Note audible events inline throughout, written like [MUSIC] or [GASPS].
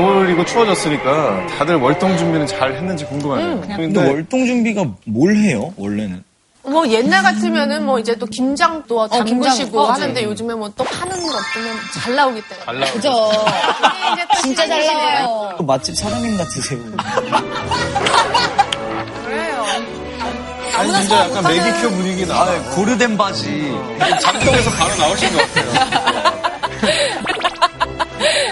겨울이고 추워졌으니까 다들 월동 준비는 잘 했는지 궁금하네요. 근데 월동 준비가 뭘 해요, 원래는? 뭐 옛날 같으면은 뭐 이제 또 김장도 담그시고 김장. 하는데 요즘에 뭐 또 파는 거 보면 잘 나오기 때문에. 잘 나오죠. 그죠. 진짜 잘. 나와요. 또 맛집 사장님 같으세요. [LAUGHS] 그래요. 아니 진짜 약간 매기큐 분위기 나. 고르덴 바지. 장동에서 바로 나오신 것 같아요.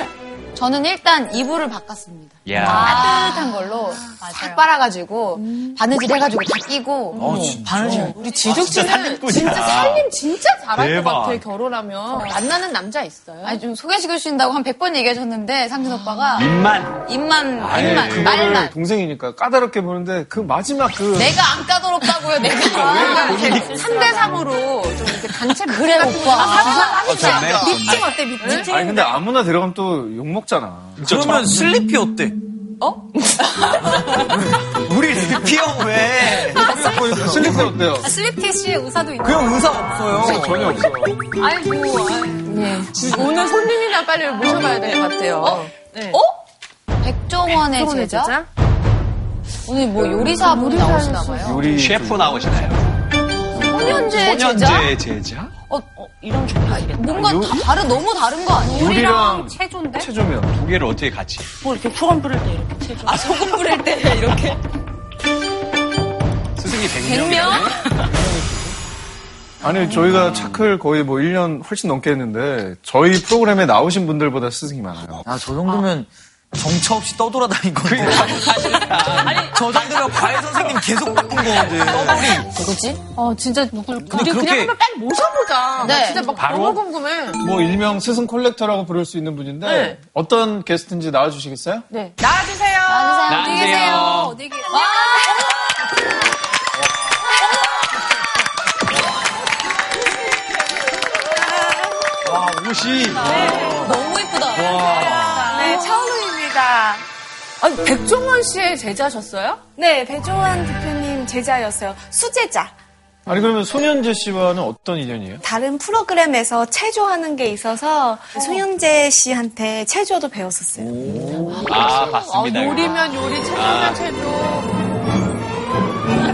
[LAUGHS] 저는 일단 이불을 바꿨습니다. 야. 따뜻한 걸로 싹 빨아가지고 바느질 해가지고 다 끼고 어, 진짜. 바느질. 우리 지숙 씨는 살림꾼이야. 진짜 살림 진짜 잘할 대박. 것 같아 결혼하면 만나는 남자 있어요? 아니 좀 소개시켜 주신다고 한 100번 얘기하셨는데 상준 오빠가 입만. 입만 아니 입만 그거를 말만 동생이니까 까다롭게 보는데 그 마지막 그 내가 안 까다롭다고요 내가 [LAUGHS] 이렇게 3대 3으로 좀 이렇게 단체 그래, 오빠. 거 아, 하시죠. 좋네. 미팅 어때 미팅? 아니 근데 아무나 들어가면 또 욕먹 잖아. 그러면 슬리피 어때? 어? 우리 슬리피 형 왜? 슬리퍼 어때요? 슬립캐시에 의사도 있나? 그형 의사 없어요. 전혀 없어. 아이고 오늘 손님이나 빨리 모셔봐야 될 것 같아요. 네. 어? 백종원의 백종원의 제자? 제자? 오늘 뭐 요리사 분이 나오시나 봐요 요리 셰프 나오시나요? 소년제 제자? 소년제 제자? 어, 어, 이런 종류가 뭔가 다 다른 너무 다른 거 아니에요? 요리랑 체조인데? 체조면 두 개를 어떻게 같이? 뭐 이렇게 소금 뿌릴 때 이렇게 체조 아 소금 뿌릴 때 [LAUGHS] 이렇게 스승이 100명? 100명이네. [LAUGHS] 아니 저희가 차클 거의 뭐 1년 훨씬 넘게 했는데 저희 프로그램에 나오신 분들보다 스승이 많아요. 아, 저 정도면 정처 없이 떠돌아다닌 건데. 아니, 저 정도면 과외 선생님 계속 바꾼 거거든. 누구지? 어 진짜 누굴 우리 그렇게- 그냥 한번 빨리 모셔보자. 네. 나 진짜 막 바로? 너무 궁금해. 뭐 일명 스승 콜렉터라고 부를 수 있는 분인데 네. 어떤 게스트인지 나와주시겠어요? 네 나와주세요. 나와주세요. 어디 계세요? 어디 계세요? 와, 옷이. 너무 이쁘다 네, 차은우입니다. 아니 백종원 씨의 제자셨어요? 네, 배종환 대표님 제자였어요. 수제자. 아니 그러면 손현재 씨와는 어떤 인연이에요? 다른 프로그램에서 체조하는 게 있어서 손현재 씨한테 체조도 배웠었어요. 아, 봤습니다. 어, 요리면 요리, 체조면 체조.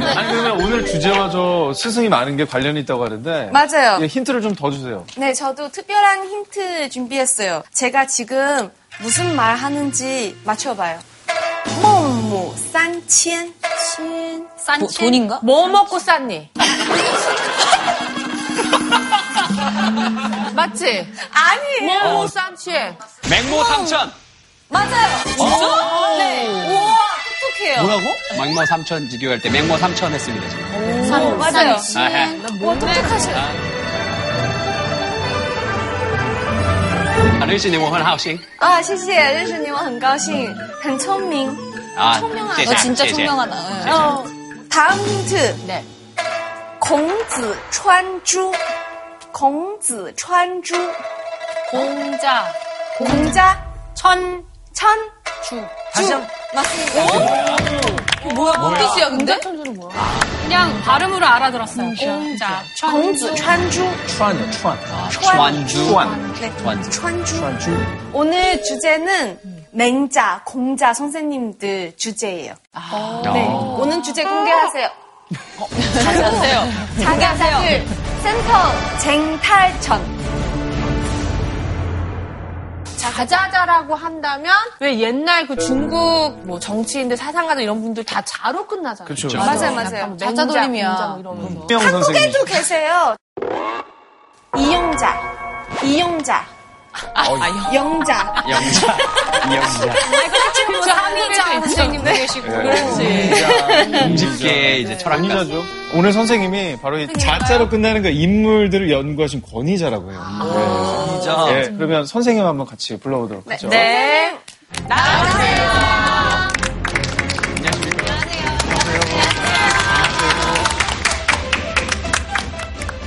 아니 그러면 오늘 주제와 저 스승이 많은 게 관련이 있다고 하는데 맞아요. 예, 힌트를 좀 더 주세요. 네, 저도 특별한 힌트 준비했어요. 제가 지금 무슨 말 하는지 맞춰봐요. 뭐뭐 싼첸 싼 돈인가? 뭐 먹고 쌌니? [LAUGHS] 맞지? 아니에요. 뭐뭐 싼치에. 맹모 삼천. 맞아요. 진짜? 네. 우와, 똑똑해요. 뭐라고? 맹모 삼천 지교할 때 맹모 삼천 했습니다. 지금. 싼, 맞아요. 싼, 아하. 와, 똑똑하셔요. 啊，认识你我很高兴。啊，谢谢，认识你我很高兴，很聪明。啊， 청명하다. 谢 너 谢 진짜 谢谢 총명하다 응. 어, 다음 힌트. 네. 孔子穿珠，孔子穿珠， 공자 공자 천 찬주. 다시 한 맞습니다. 뭐야? 뭔 뜻이야, 근데? 음, 찬주는 뭐야? 그냥 발음으로 알아들었어요. 음, 공자, 천주. 천주. 추안요, 추안. 추안주. 천주. 천주. 오늘 주제는 맹자, 공자 선생님들 주제예요. 아. 네. 오늘 주제 공개하세요. 어, 자세하세요. 자세하세요. 센터 쟁탈전. 자자자라고 한다면 왜 옛날 그 중국 뭐 정치인들 사상가들 이런 분들 다 자로 끝나잖아요. 그쵸. 맞아요, 맞아요. 약간 자자 맹자, 돌림이야. 공자 뭐 이러면서. 이영 선생님. 한국에도 계세요. 이용자, 이용자, 영자. 영자. 영자. 지금 삼이자. 선생님도 계시고. 공직계 이제 철학가. 권위자죠. 오늘 선생님이 바로 이 자자로 끝나는 그 인물들을 연구하신 권위자라고 해요. 진짜. 네. 네, 그러면 선생님 한번 같이 불러보도록 하죠. 네.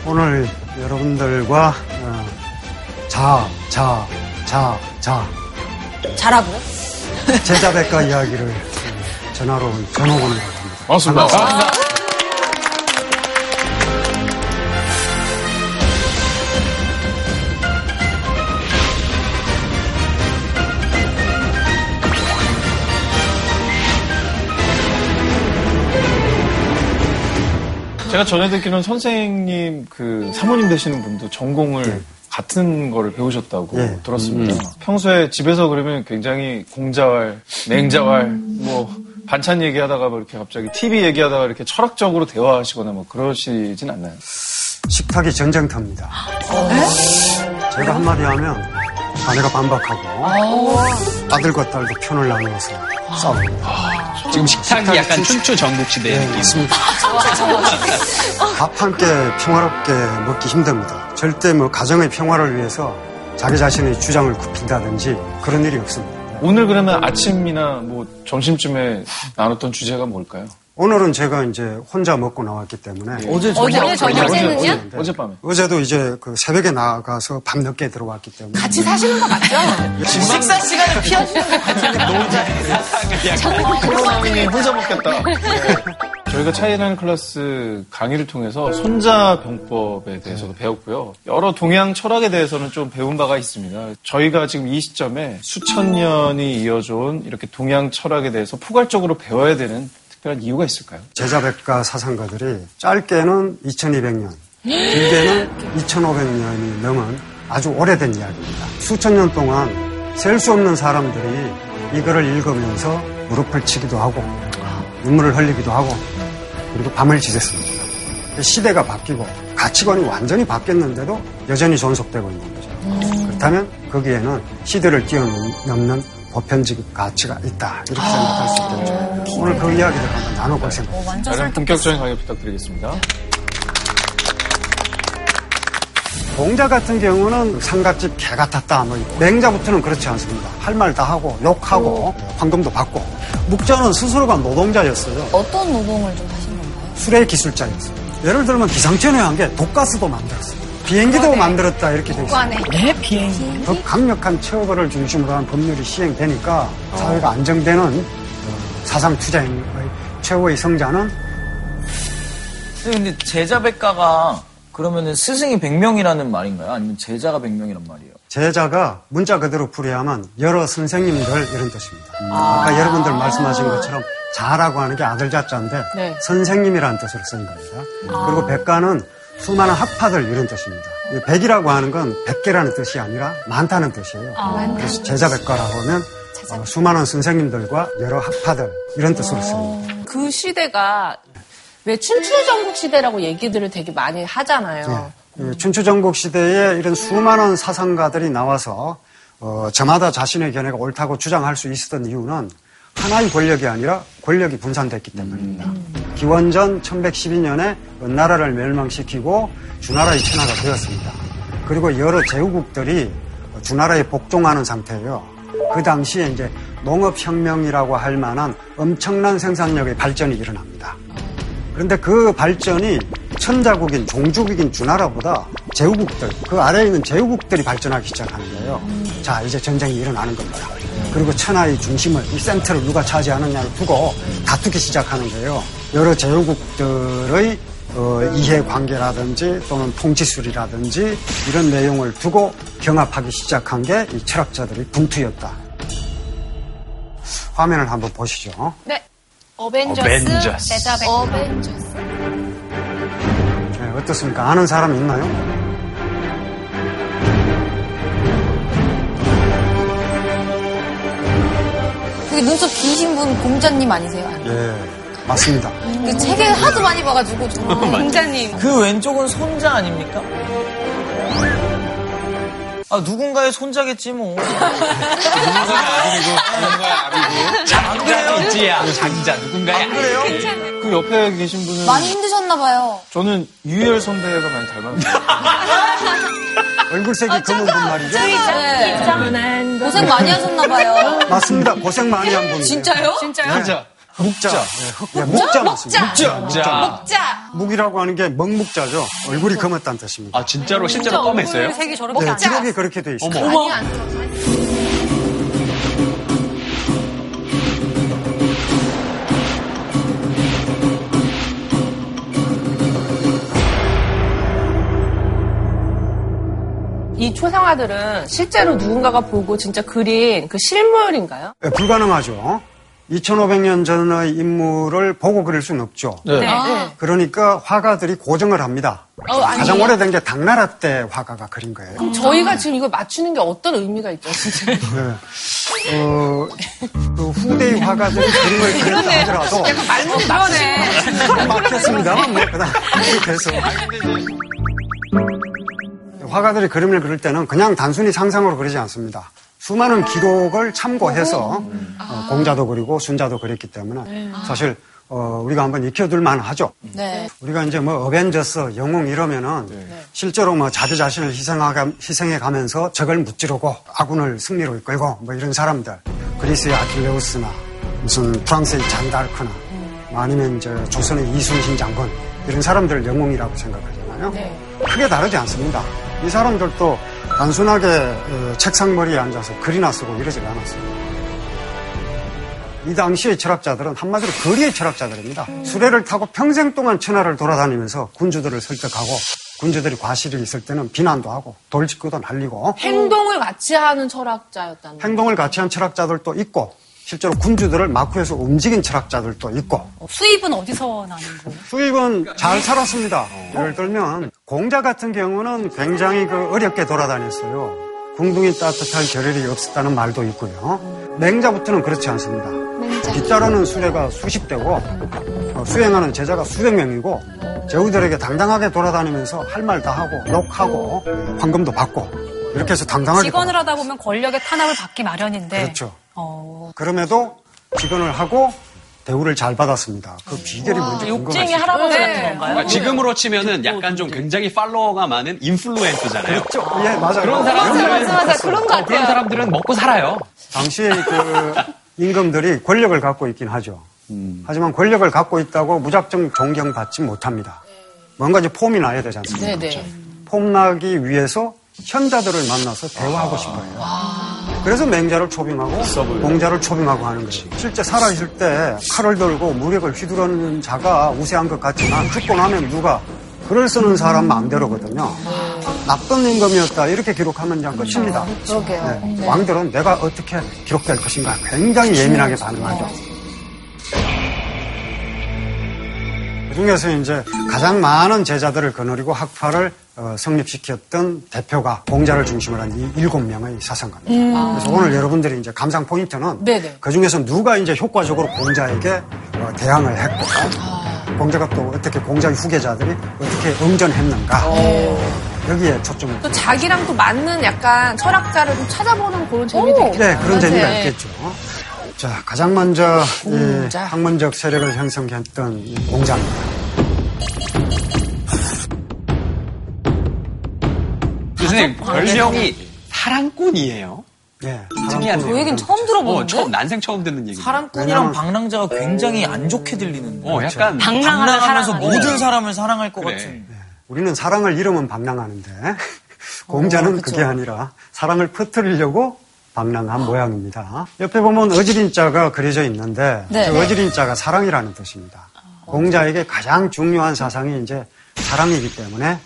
오늘 여러분들과 자, 자, 자, 자. 자라고요? 제자백과 이야기를 전화로 온 전호곤이라고 합니다. 반갑습니다. 반갑습니다. 제가 전에 듣기로는 선생님 그 사모님 되시는 분도 전공을 네. 같은 거를 배우셨다고 예. 들었습니다. 평소에 집에서 그러면 굉장히 공자왈, 냉자왈, 뭐 반찬 얘기하다가 뭐 이렇게 갑자기 TV 얘기하다가 이렇게 철학적으로 대화하시거나 뭐 그러시진 않나요? 식탁이 전쟁터입니다. 제가 한마디 하면 아내가 반박하고 아들과 딸도 편을 나누어서 싸웁니다. 지금 식탁이 약간 춘추 전국 시대 네, 느낌. 맞습니다. 밥한끼 평화롭게 먹기 힘듭니다. 절대 뭐 가정의 평화를 위해서 자기 자신의 주장을 굽힌다든지 그런 일이 없습니다. 오늘 그러면 아침이나 뭐 점심쯤에 나눴던 주제가 뭘까요? 오늘은 제가 이제 혼자 먹고 나왔기 때문에 어제 어제 저녁 저녁에는요? 어제, 어젯밤에. 어제도 이제 그 새벽에 나가서 밤 늦게 들어왔기 때문에 같이 사시는 거 맞죠? 식사 시간을 피하시는 [LAUGHS] 게 프로그램이 혼자 먹겠다. [LAUGHS] 네. 저희가 차이라는 클래스 강의를 통해서 손자 병법에 대해서도 배웠고요. 여러 동양 철학에 대해서는 좀 배운 바가 있습니다. 저희가 지금 이 시점에 수천 년이 이어져온 이렇게 동양 철학에 대해서 포괄적으로 배워야 되는 특별한 이유가 있을까요? 제자백과 사상가들이 짧게는 2200년, 길게는 2500년이 넘은 아주 오래된 이야기입니다. 수천 년 동안 셀 수 없는 사람들이 이거를 읽으면서 무릎을 치기도 하고 눈물을 흘리기도 하고 그리고 밤을 지샜습니다. 시대가 바뀌고 가치관이 완전히 바뀌었는데도 여전히 존속되고 있는 거죠. 그렇다면 거기에는 시대를 뛰어넘는 보편적 가치가 있다 이렇게 생각할 수 있겠죠. 오늘 그 이야기를 한번 나눠볼 생각입니다. 자, 그럼 본격적인 강의 부탁드리겠습니다. 공자 같은 경우는 상갓집 개 같았다. 뭐 맹자부터는 그렇지 않습니다. 할 말 다 하고 욕하고 황금도 받고 묵자는 스스로가 노동자였어요. 어떤 노동을 좀? 수레 기술자였어요. 예를 들면 기상천외 한 게 독가스도 만들었어요. 비행기도 만들었다 이렇게 돼 있어요. 내 비행기. 더 강력한 처벌을 중심으로 한 법률이 시행되니까 사회가 안정되는 어, 사상 투쟁의 최고의 성자는 근데 제자백가가 그러면은 스승이 100명이라는 말인가요? 아니면 제자가 100명이란 말이에요? 제자가 문자 그대로 풀이하면 여러 선생님들 이런 뜻입니다. 아 까 여러분들 말씀하신 것처럼 자라고 하는 게 아들 자자인데 네. 선생님이라는 뜻으로 쓴 겁니다. 그리고 백가는 수많은 학파들 이런 뜻입니다. 이 백이라고 하는 건 백개라는 뜻이 아니라 많다는 뜻이에요. 그래서 제자 백가라고 하면 어, 수많은 선생님들과 여러 학파들 이런 뜻으로 씁니다. 그 시대가 왜 춘추전국 시대라고 얘기들을 되게 많이 하잖아요. 예. 이 춘추전국 시대에 이런 수많은 사상가들이 나와서 어, 저마다 자신의 견해가 옳다고 주장할 수 있었던 이유는 하나의 권력이 아니라 권력이 분산됐기 때문입니다. 기원전 1112년에 은나라를 멸망시키고 주나라의 천하가 되었습니다. 그리고 여러 제후국들이 주나라에 복종하는 상태예요. 그 당시에 이제 농업혁명이라고 할 만한 엄청난 생산력의 발전이 일어납니다. 그런데 그 발전이 천자국인 종주국인 주나라보다 제후국들 그 아래에 있는 제후국들이 발전하기 시작하는 거예요. 자 이제 전쟁이 일어나는 겁니다. 그리고 천하의 중심을 이 센터를 누가 차지하느냐를 두고 다투기 시작하는 거예요. 여러 제후국들의 어, 이해관계라든지 또는 통치술이라든지 이런 내용을 두고 경합하기 시작한 게 이 철학자들의 분투였다. 화면을 한번 보시죠. 네. 어벤져스, 어벤져스. 어벤져스. 네, 어떻습니까? 아는 사람 있나요? 눈썹 기신 분 공자님 아니세요? 예, 맞습니다. 그 책을 하도 많이 봐가지고 정말 [LAUGHS] 공자님. 그 왼쪽은 손자 아닙니까? 아, 누군가의 손자겠지, 뭐. [LAUGHS] 누군가의 아들이고, 누군가의 아비고. 장자가 있지, 야. 장자. 누군가의 아들. 그 옆에 계신 분은 많이 힘드셨나 봐요. 저는 유희열 선배가 많이 닮았는데 [LAUGHS] 얼굴색이 검은 분 말이죠? 네. 고생 많이 하셨나 봐요. 맞습니다. 고생 많이 한 분이에요. 진짜요? 진짜요? 자 묵자. 네, 묵자 맞습니다. 묵자. 자. 자, 묵이라고 하는 게 먹묵자죠. 얼굴이 검었다는 뜻입니다. 아, 진짜로 실제로 껌했어요? 색이 저렇게 네. 기록이 그렇게 돼 있어요. 어머. 이 초상화들은 실제로 누군가가 보고 진짜 그린 그 실물인가요? 네, 불가능하죠. 2500년 전의 인물을 보고 그릴 수는 없죠. 네. 그러니까 화가들이 고정을 합니다. 어? 가장 오래된 게 당나라 때 화가가 그린 거예요. 그럼 저희가 지금 이걸 맞추는 게 어떤 의미가 있죠, 진짜? 네. 어, 그 후대의 화가들이 그림을 그렸다 하더라도 말문이 나네. 막혔습니다만 뭐 그다음 [LAUGHS] 이렇게 해서 화가들이 그림을 그릴 때는 그냥 단순히 상상으로 그리지 않습니다. 수많은 기록을 참고해서 어, 공자도 그리고 순자도 그렸기 때문에 사실 어, 우리가 한번 익혀둘 만하죠. 네. 우리가 이제 뭐 어벤져스, 영웅 이러면은 실제로 뭐 자기 자신을 희생하가, 희생해 가면서 적을 무찌르고 아군을 승리로 이끌고 뭐 이런 사람들 그리스의 아킬레우스나 무슨 프랑스의 잔다르크나 뭐 아니면 이제 조선의 이순신 장군 이런 사람들을 영웅이라고 생각하잖아요. 크게 다르지 않습니다. 이 사람들도 단순하게 어, 책상머리에 앉아서 글이나 쓰고 이러지 않았어요. 이 당시의 철학자들은 한마디로 거리의 철학자들입니다. 수레를 타고 평생 동안 천하를 돌아다니면서 군주들을 설득하고 군주들이 과실이 있을 때는 비난도 하고 돌직구도 날리고 행동을 같이 하는 철학자였다는 거. 행동을 같이 한 철학자들도 있고 실제로 군주들을 마쿠에서 움직인 철학자들도 있고 수입은 어디서 나는 거예요? 수입은 잘 살았습니다. 예를 들면 공자 같은 경우는 굉장히 그 어렵게 돌아다녔어요. 궁둥이 따뜻할 겨를이 없었다는 말도 있고요. 맹자부터는 그렇지 않습니다. 빗자루는 수레가 수십 대고 어, 수행하는 제자가 수백 명이고 제후들에게 당당하게 돌아다니면서 할 말 다 하고 욕하고 황금도 받고 이렇게 해서 당당하게 직원을 하다 보면 권력의 탄압을 받기 마련인데. 그렇죠. 어, 그럼에도 직원을 하고 대우를 잘 받았습니다. 그 비결이 뭔지 욕쟁이 궁금하시죠? 할아버지 네. 같은 건가요? 아, 지금으로 치면은 약간 좀 굉장히 팔로워가 많은 인플루엔서잖아요. 그렇죠. 예, 맞아요. 그런 사람- 맞아, 맞아. 됐어요. 그런 거 어, 그런 같아요. 사람들은 먹고 살아요. 당시 그 임금들이 권력을 갖고 있긴 하죠. 하지만 권력을 갖고 있다고 무작정 존경받지 못합니다. 뭔가 이제 폼이 나야 되지 않습니까? 네네. 폼 나기 위해서 현자들을 만나서 대화하고 싶어요. 그래서 맹자를 초빙하고 공자를 초빙하고 하는 거예요. 실제 살아있을 때 칼을 들고 무력을 휘두르는 자가 우세한 것 같지만 죽고 나면 누가 글을 쓰는 사람 마음대로거든요. 나쁜 임금이었다 이렇게 기록하면 그냥 끝입니다. 그러게요. 네. 왕들은 내가 어떻게 기록될 것인가 굉장히 예민하게 반응하죠. 그 중에서 이제 가장 많은 제자들을 거느리고 학파를 어, 성립시켰던 대표가 공자를 중심으로 한 이 일곱 명의 사상가입니다. 그래서 오늘 여러분들이 이제 감상 포인트는 네네. 그 중에서 누가 이제 효과적으로 공자에게 어, 대항을 했고 공자가 또 어떻게 공자의 후계자들이 어떻게 응전했는가 여기에 초점을 또 자기랑 또 맞는 약간 철학자를 좀 찾아보는 그런 재미도 있겠다. 네, 그런 재미가 네. 있겠죠. 자, 가장 먼저 이 공자. 학문적 세력을 형성했던 이 공자입니다. 교수님, 별명이 사랑꾼이에요. 예. 특이하네요. 그 얘기는 처음 들어보는데? 어, 처음, 난생 처음 듣는 얘기. 사랑꾼이랑 방랑자가 굉장히 안 좋게 들리는데. 어, 약간. 방랑하면 방랑하면서 모든 사람을 사랑할 것 그래. 같은. 우리는 사랑을 잃으면 방랑하는데 [LAUGHS] 공자는 그게 아니라 사랑을 퍼뜨리려고 방랑한 모양입니다. 옆에 보면 어지린자가 그려져 있는데 네. 그 어지린자가 사랑이라는 뜻입니다. 공자에게 가장 중요한 사상이 이제 사랑이기 때문에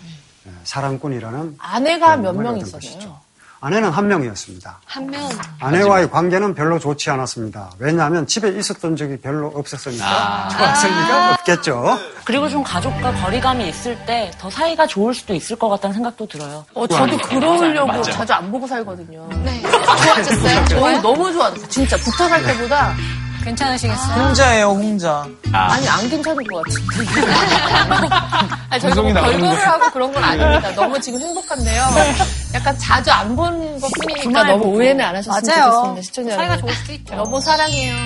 예, 사랑꾼이라는 아내가 몇명 얻은 있었어요? 아내는 한 명이었습니다. 한 명. 아내와의 관계는 별로 좋지 않았습니다. 왜냐하면 집에 있었던 적이 별로 없었으니까 좋았을 리가 없겠죠. 그리고 좀 가족과 거리감이 있을 때 더 사이가 좋을 수도 있을 것 같다는 생각도 들어요. 어, 저도 그러려고 맞아요. 자주 안 보고 살거든요. 네. 좋아졌어요? 저는 너무 좋아졌어요. 진짜 붙어 살 때보다 괜찮으시겠어요? 홍자예요, 홍자. 아니 안 괜찮을 것 같은데. [LAUGHS] 아니 저희가 뭐 별거를 하고 그런 건 아닙니다. 너무 지금 행복한데요. 약간 자주 안본것 뿐이니까 너무 오해는 안 하셨으면 맞아요. 좋겠습니다. 시청자 사이가 여러분. 좋을 수도 있죠. 여보 사랑해요. [LAUGHS]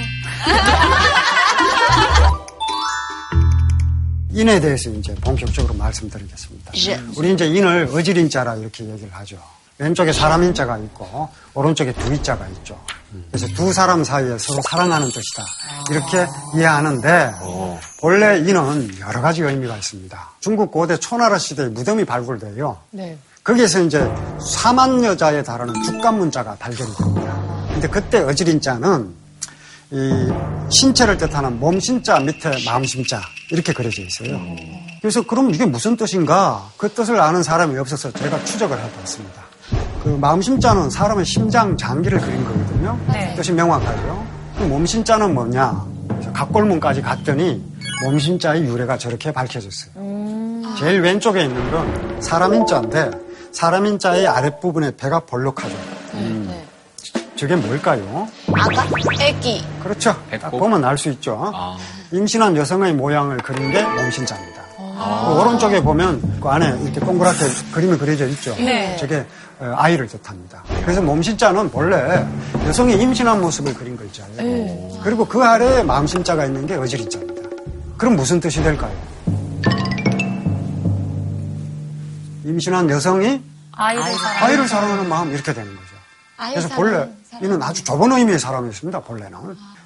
인에 대해서 이제 본격적으로 말씀드리겠습니다. 우리 이제 인을 어지린 자라 이렇게 얘기를 하죠. 왼쪽에 사람 인 자가 있고 오른쪽에 두이 자가 있죠. 그래서 두 사람 사이에 서로 사랑하는 뜻이다. 이렇게 이해하는데 본래 인은 여러 가지 의미가 있습니다. 중국 고대 초나라 시대에 무덤이 발굴돼요. 네. 거기에서 이제 사만 여자에 달하는 죽간 문자가 발견이 됩니다. 근데 그때 어지린 자는 이 신체를 뜻하는 몸 신자 밑에 마음 신자 이렇게 그려져 있어요. 그래서 그럼 이게 무슨 뜻인가? 그 뜻을 아는 사람이 없어서 제가 추적을 해봤습니다. 그 마음심자는 사람의 심장 장기를 그린 거거든요. 네. 뜻이 명확하죠. 그 몸신자는 뭐냐? 각골문까지 갔더니 몸신자의 유래가 저렇게 밝혀졌어요. 제일 왼쪽에 있는 건 사람인자인데 사람인자의 아랫부분에 배가 볼록하죠. 음. 저게 뭘까요? 아가? 애기. 그렇죠. 보면 알 수 있죠. 아. 임신한 여성의 모양을 그린 게 몸신자입니다. 그 오른쪽에 보면 그 안에 이렇게 동그랗게 그림이 그려져 있죠. 네. 저게 어, 아이를 뜻합니다. 그래서 몸신자는 본래 여성이 임신한 모습을 그린 글자예요. 그리고 그 아래에 마음신자가 있는 게 어지리자입니다. 그럼 무슨 뜻이 될까요? 임신한 여성이 아이를 사랑. 아이를 사랑하는 마음 이렇게 되는 거죠. 아이 그래서 본래. 이는 아주 좁은 의미의 사랑이었습니다. 본래는.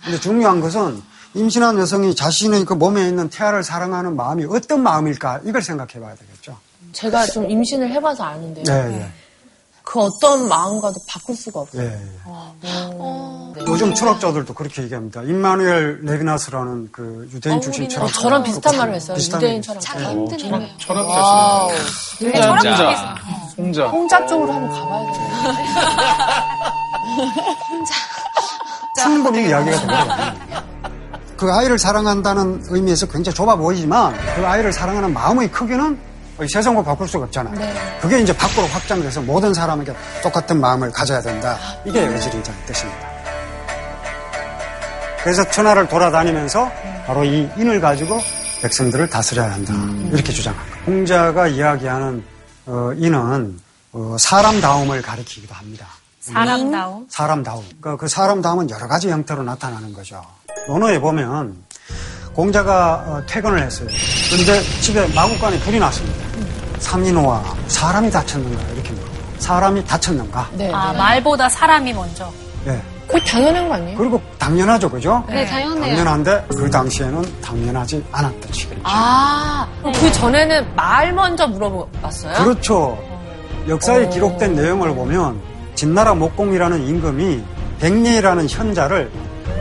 근데 중요한 것은 임신한 여성이 자신의 그 몸에 있는 태아를 사랑하는 마음이 어떤 마음일까 이걸 생각해 봐야 되겠죠. 제가 좀 임신을 해봐서 아는데요. 예, 예. 그 어떤 마음과도 바꿀 수가 없어요. 예, 예. 요즘 철학자들도 그렇게 얘기합니다. 임마누엘 레비나스라는 그 유대인 출신 철학자. 저랑 비슷한 말을 했어요. 비슷한 유대인 얘기. 철학. 자기 힘든 거예요. 철학자시네요. 홍자. 홍자. 홍자 쪽으로 한번 가봐야 되나? 충분히 이야기가 됩니다. [LAUGHS] 그 아이를 사랑한다는 의미에서 굉장히 좁아 보이지만 그 아이를 사랑하는 마음의 크기는 이 세상과 바꿀 수가 없잖아요. 그게 이제 밖으로 확장돼서 모든 사람에게 똑같은 마음을 가져야 된다. 이게 의지리자의 뜻입니다. 그래서 천하를 돌아다니면서 바로 이 인을 가지고 백성들을 다스려야 한다. 이렇게 주장합니다. 홍자가 이야기하는 어, 인은 어, 사람다움을 가리키기도 합니다. 사랑다움. 사람다움. 그러니까 그 사람다움은 여러 가지 형태로 나타나는 거죠. 논어에 보면 공자가 어, 퇴근을 했어요. 그런데 집에 마구간에 불이 났습니다. 삼인호와 사람이 다쳤는가 이렇게 물어요. 사람이 다쳤는가? 네. 아, 말보다 사람이 먼저. 예. 그게 당연한 거 아니에요? 그리고 당연하죠, 그죠? 네, 당연해요. 당연한데 그 당시에는 당연하지 않았던 시기죠. 아, 그 전에는 말 먼저 물어봤어요? 그렇죠. 역사에 기록된 내용을 보면 진나라 목공이라는 임금이 백리라는 현자를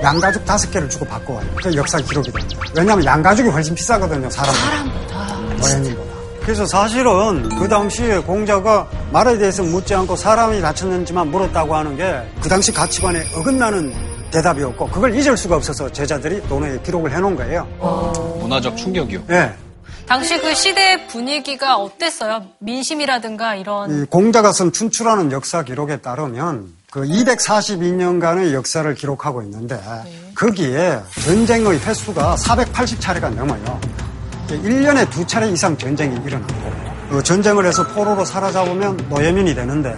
양가죽 다섯 개를 주고 바꿔와요. 그 역사 기록이 됩니다. 왜냐하면 양가죽이 훨씬 비싸거든요. 사람보다. 노예님보다. 그래서 사실은 그 당시에 공자가 말에 대해서 묻지 않고 사람이 다쳤는지만 물었다고 하는 게 그 당시 가치관에 어긋나는 대답이었고 그걸 잊을 수가 없어서 제자들이 논어에 기록을 해놓은 거예요. 문화적 충격이요. 예. 당시 그 시대 분위기가 어땠어요? 민심이라든가 이런. 이 공자가 쓴 춘추라는 역사 기록에 따르면 그 242년간의 역사를 기록하고 있는데 거기에 전쟁의 횟수가 480차례가 넘어요. 1년에 두 차례 이상 전쟁이 일어나고 그 전쟁을 해서 포로로 사로잡으면 노예민이 되는데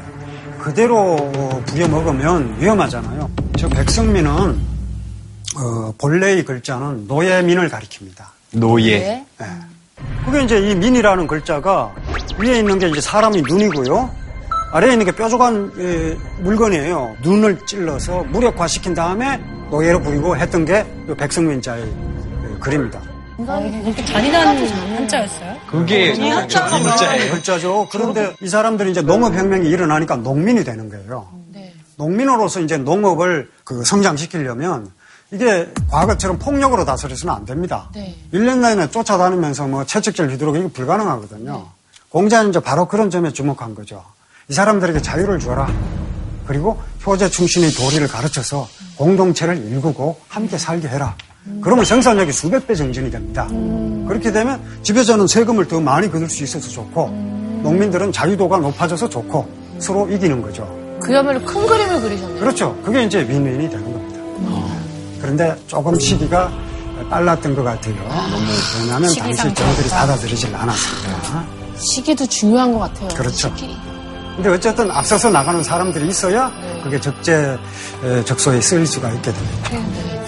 그대로 부려먹으면 위험하잖아요. 저 백성민은 어, 본래의 글자는 노예민을 가리킵니다. 노예. 예. 그게 이제 이 민이라는 글자가 위에 있는 게 이제 사람이 눈이고요. 아래에 있는 게 뾰족한 예, 물건이에요. 눈을 찔러서 무력화시킨 다음에 노예로 부리고 했던 게이 백성민자의 예, 글입니다. 이렇게 잔인한 한자였어요? 그게 인자예요. 글자죠. 그런데 이 사람들이 이제 농업혁명이 일어나니까 농민이 되는 거예요. 농민으로서 이제 농업을 그 성장시키려면 이게 과거처럼 폭력으로 다스려서는 안 됩니다. 일 1년 내내 쫓아다니면서 뭐 채찍질 휘두르고 이게 불가능하거든요. 공자는 이제 바로 그런 점에 주목한 거죠. 이 사람들에게 자유를 주어라. 그리고 효제 충신의 도리를 가르쳐서 공동체를 일구고 함께 살게 해라. 그러면 생산력이 수백 배 증진이 됩니다. 그렇게 되면 지배자는 세금을 더 많이 거둘 수 있어서 좋고 농민들은 자유도가 높아져서 좋고 서로 이기는 거죠. 그야말로 큰 그림을 그리셨네요. 그렇죠. 그게 이제 윈윈이 되는 겁니다. 그런데 조금 시기가 빨랐던 것 같아요. 왜냐하면 당시 저들이 받아들이질 않았습니다. 시기도 중요한 것 같아요. 그렇죠. 근데 어쨌든 앞서서 나가는 사람들이 있어야 그게 적재 에, 적소에 쓰일 수가 있게 됩니다.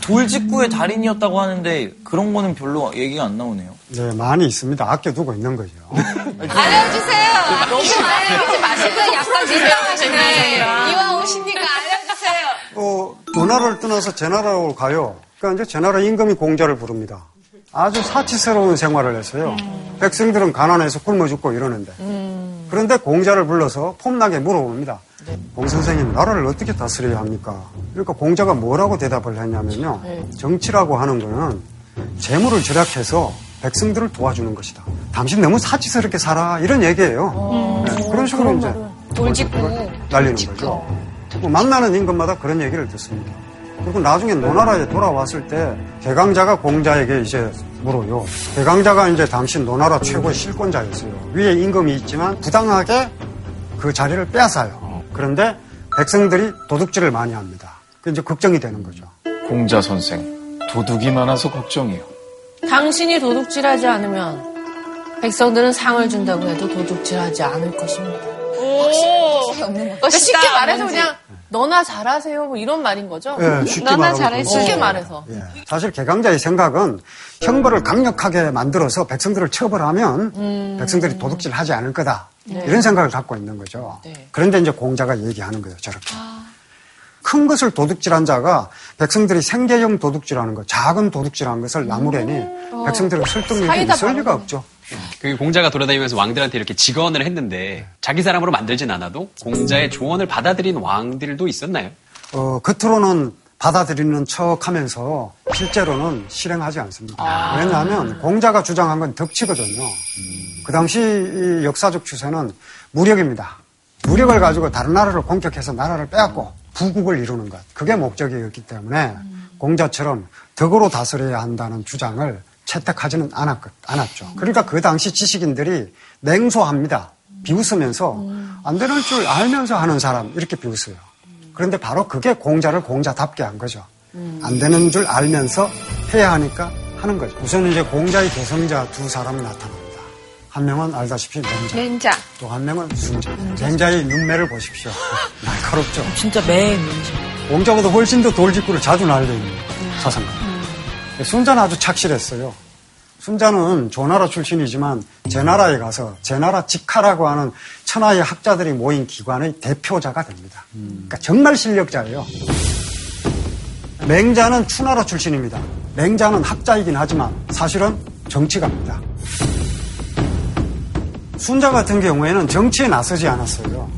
돌직구의 달인이었다고 하는데 그런 거는 별로 얘기가 안 나오네요. 네, 많이 있습니다. 아껴두고 있는 거죠. 알려주세요. 너무 알려주지 마시고 약간 민감하시네. 이왕 오시니까 알려주세요. 어, 문화를 떠나서 제 나라로 가요. 그러니까 이제 제 나라 임금이 공자를 부릅니다. 아주 사치스러운 생활을 했어요. 백성들은 가난해서 굶어 죽고 이러는데. 그런데 공자를 불러서 폼나게 물어봅니다. 공 선생님 나라를 어떻게 다스려야 합니까? 그러니까 공자가 뭐라고 대답을 했냐면요. 정치라고 하는 거는 재물을 절약해서 백성들을 도와주는 것이다. 당신 너무 사치스럽게 살아 이런 얘기예요. 네, 그런 식으로 이제 돌직구. 날리는 거죠. 뭐 만나는 임금마다 그런 얘기를 듣습니다. 그리고 나중에 노나라에 돌아왔을 때 개강자가 공자에게 이제 물어요. 개강자가 이제 당신 노나라 최고의 실권자였어요. 위에 임금이 있지만 부당하게 그 자리를 빼앗아요. 그런데 백성들이 도둑질을 많이 합니다. 그 이제 걱정이 되는 거죠. 공자 선생, 도둑이 많아서 걱정이요. 당신이 도둑질하지 않으면 백성들은 상을 준다고 해도 도둑질하지 않을 것입니다. 그러니까 쉽게 말해서 그냥 너나 잘하세요 뭐 이런 말인 거죠. 예, 쉽게 너나 잘해. 그렇죠. 쉽게 말해서. 예. 사실 개강자의 생각은 형벌을 강력하게 만들어서 백성들을 처벌하면 백성들이 도둑질 하지 않을 거다. 이런 생각을 갖고 있는 거죠. 네. 그런데 이제 공자가 얘기하는 거예요, 저렇게. 큰 것을 도둑질한 자가 백성들이 생계형 도둑질하는 것, 작은 도둑질한 것을 나무래니 백성들을 설득력이 있을 리가. 없죠. 그 공자가 돌아다니면서 왕들한테 이렇게 직언을 했는데 자기 사람으로 만들진 않아도 공자의 조언을 받아들인 왕들도 있었나요? 어, 겉으로는 받아들이는 척 하면서 실제로는 실행하지 않습니다. 왜냐하면 공자가 주장한 건 덕치거든요. 그 당시 이 역사적 추세는 무력입니다. 무력을 가지고 다른 나라를 공격해서 나라를 빼앗고 부국을 이루는 것. 그게 목적이었기 때문에 공자처럼 덕으로 다스려야 한다는 주장을 채택하지는 않았, 않았죠. 그러니까 그 당시 지식인들이 냉소합니다. 비웃으면서 안 되는 줄 알면서 하는 사람 이렇게 비웃어요. 그런데 바로 그게 공자를 공자답게 한 거죠. 안 되는 줄 알면서 해야 하니까 하는 거죠. 우선 이제 공자의 대성자 두 사람이 나타납니다. 한 명은 알다시피 맹자, 맹자. 또 한 명은 순자. 맹자의 눈매를 보십시오. [LAUGHS] 날카롭죠. 진짜 매 공자보다 훨씬 더 돌직구를 자주 날리는 사상가. 순자는 아주 착실했어요. 순자는 조나라 출신이지만 제 나라에 가서 제 나라 직하라고 하는 천하의 학자들이 모인 기관의 대표자가 됩니다. 그러니까 정말 실력자예요. 맹자는 추나라 출신입니다. 맹자는 학자이긴 하지만 사실은 정치가입니다. 순자 같은 경우에는 정치에 나서지 않았어요.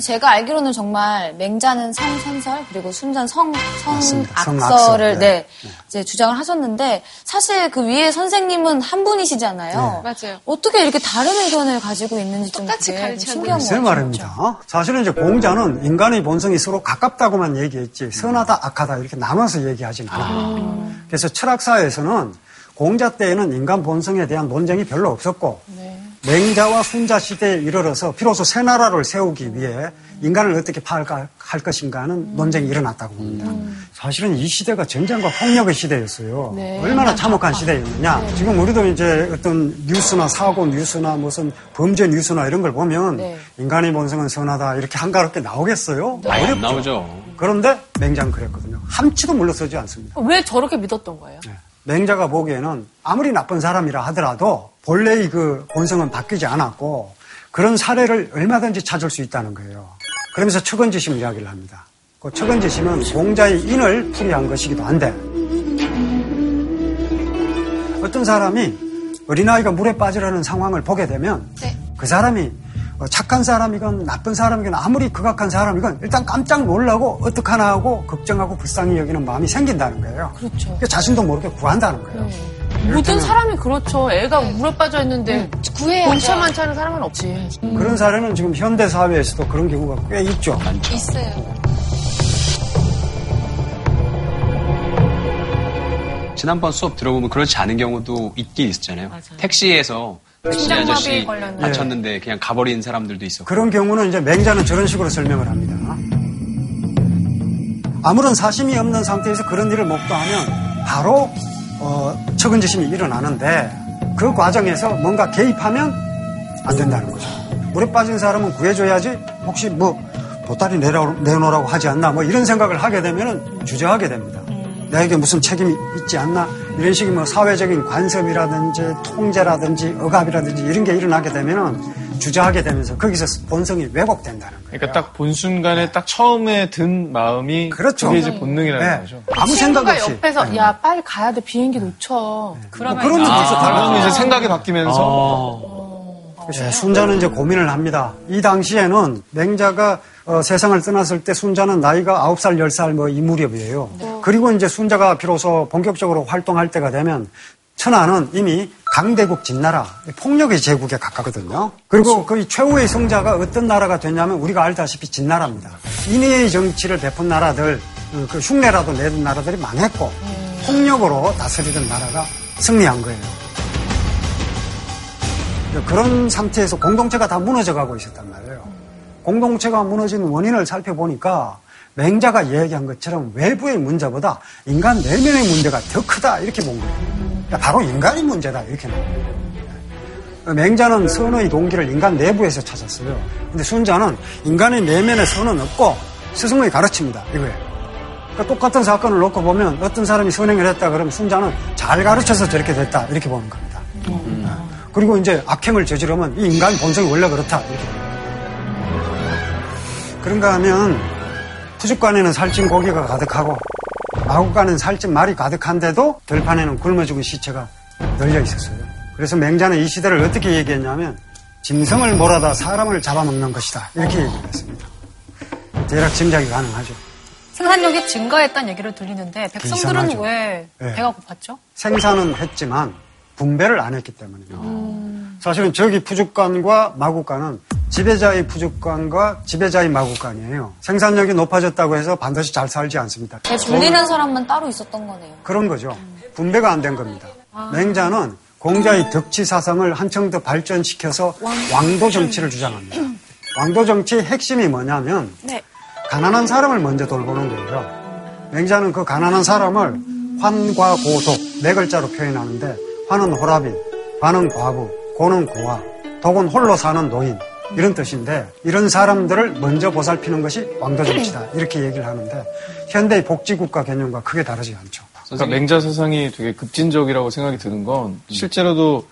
제가 알기로는 정말 맹자는 성선설 그리고 순자는 성 맞습니다. 성악설을 성악설, 네. 네. 이제 주장을 하셨는데 사실 그 위에 선생님은 한 분이시잖아요. 맞아요. 어떻게 이렇게 다른 의견을 가지고 있는지 좀 똑같이 신기한 것 글쎄. 말입니다. 어? 사실은 이제 공자는 인간의 본성이 서로 가깝다고만 얘기했지 선하다 악하다 이렇게 나눠서 얘기하진 않아요. 그래서 철학사에서는 공자 때에는 인간 본성에 대한 논쟁이 별로 없었고 맹자와 순자 시대에 이르러서 비로소 새 나라를 세우기 위해 인간을 어떻게 파악할 할 것인가 하는 논쟁이 일어났다고 봅니다. 사실은 이 시대가 전쟁과 폭력의 시대였어요. 네. 얼마나 참혹한 시대였느냐. 지금 우리도 이제 어떤 뉴스나 사고 뉴스나 무슨 범죄 뉴스나 이런 걸 보면 네. 인간의 본성은 선하다 이렇게 한가롭게 나오겠어요? 아예 안 어렵죠. 나오죠. 그런데 맹자는 그랬거든요. 함치도 물러서지 않습니다. 왜 저렇게 믿었던 거예요? 네. 맹자가 보기에는 아무리 나쁜 사람이라 하더라도 본래의 그 본성은 바뀌지 않았고 그런 사례를 얼마든지 찾을 수 있다는 거예요. 그러면서 척은지심 이야기를 합니다. 그 척은지심은 공자의 인을 풀이한 것이기도 한데 어떤 사람이 어린아이가 물에 빠지려는 상황을 보게 되면 그 사람이 어, 착한 사람이건 나쁜 사람이건 아무리 극악한 사람이건 일단 깜짝 놀라고 어떡하나 하고 걱정하고 불쌍히 여기는 마음이 생긴다는 거예요. 그렇죠. 그러니까 자신도 모르게 구한다는 거예요. 모든 사람이 그렇죠. 애가 물에 빠져 있는데 구해야죠. 본체만 차는 사람은 없지. 그런 사례는 지금 현대 사회에서도 그런 경우가 꽤 있죠. 있어요. 지난번 수업 들어보면 그렇지 않은 경우도 있긴 있었잖아요. 택시에서 택시 심장마비 아저씨 걸렸는데. 다쳤는데 그냥 가버린 사람들도 있었고. 그런 경우는 이제 맹자는 저런 식으로 설명을 합니다. 아무런 사심이 없는 상태에서 그런 일을 목도하면 바로 어, 척은지심이 일어나는데 그 과정에서 뭔가 개입하면 안 된다는 거죠. 물에 빠진 사람은 구해줘야지 혹시 뭐 보따리 내라, 내놓으라고 하지 않나 뭐 이런 생각을 하게 되면 주저하게 됩니다. 나에게 무슨 책임이 있지 않나 이런 식의 뭐 사회적인 관습이라든지 통제라든지 억압이라든지 이런 게 일어나게 되면은 주저하게 되면서 거기서 본성이 왜곡된다는 거예요. 그러니까 딱 본 순간에 딱 처음에 든 마음이 그렇죠. 그게 이제 본능이라는 네. 거죠. 아무 생각 없이 옆에서 네. 야 빨리 가야 돼 비행기 놓쳐. 뭐 그런 그러면 다른 이제 생각이 바뀌면서 아, 예, 순자는 이제 고민을 합니다. 이 당시에는 맹자가 어, 세상을 떠났을 때 순자는 나이가 9살, 10살 뭐 이 무렵이에요. 그리고 이제 순자가 비로소 본격적으로 활동할 때가 되면 천하는 이미 강대국 진나라, 폭력의 제국에 가깝거든요. 그리고 그 최후의 성자가 어떤 나라가 됐냐면 우리가 알다시피 진나라입니다. 인의의 정치를 베푼 나라들, 어, 그 흉내라도 내던 나라들이 망했고 폭력으로 다스리던 나라가 승리한 거예요. 그런 상태에서 공동체가 다 무너져 가고 있었단 말이에요. 공동체가 무너진 원인을 살펴보니까 맹자가 이야기한 것처럼 외부의 문제보다 인간 내면의 문제가 더 크다 이렇게 본 거예요. 그러니까 바로 인간의 문제다 이렇게 본 거예요. 맹자는 선의 동기를 인간 내부에서 찾았어요. 근데 순자는 인간의 내면에 선은 없고 스승의 가르칩니다. 이거예요. 그러니까 똑같은 사건을 놓고 보면 어떤 사람이 선행을 했다 그러면 순자는 잘 가르쳐서 저렇게 됐다 이렇게 보는 겁니다. 그리고 이제 악행을 저지르면 이 인간 본성이 원래 그렇다 이렇게 그런가 하면 푸죽간에는 살찐 고기가 가득하고 마구간은 살찐 말이 가득한데도 들판에는 굶어 죽은 시체가 널려 있었어요. 그래서 맹자는 이 시대를 어떻게 얘기했냐면 짐승을 몰아다 사람을 잡아먹는 것이다 이렇게 얘기했습니다. 대략 짐작이 가능하죠. 생산력이 증가했다는 얘기를 들리는데 백성들은 이상하죠. 왜 네. 배가 고팠죠? 생산은 했지만 분배를 안 했기 때문이죠. 사실은 저기 푸죽간과 마구간은 지배자의 푸죽간과 지배자의 마구간이에요. 생산력이 높아졌다고 해서 반드시 잘 살지 않습니다. 불리는 사람만 따로 있었던 거네요. 그런 거죠. 분배가 안 된 겁니다. 맹자는 공자의 덕치 사상을 한층 더 발전시켜서 왕도 정치를 주장합니다. 왕도 정치의 핵심이 뭐냐면 네. 가난한 사람을 먼저 돌보는 거예요. 맹자는 그 가난한 사람을 환과 고독 네 글자로 표현하는데 환은 호라비, 관은 과부, 고는 고아, 독은 홀로 사는 노인 이런 뜻인데 이런 사람들을 먼저 보살피는 것이 왕도 정치다 이렇게 얘기를 하는데 현대의 복지국가 개념과 크게 다르지 않죠. 그러니까 맹자 사상이 되게 급진적이라고 생각이 드는 건 실제로도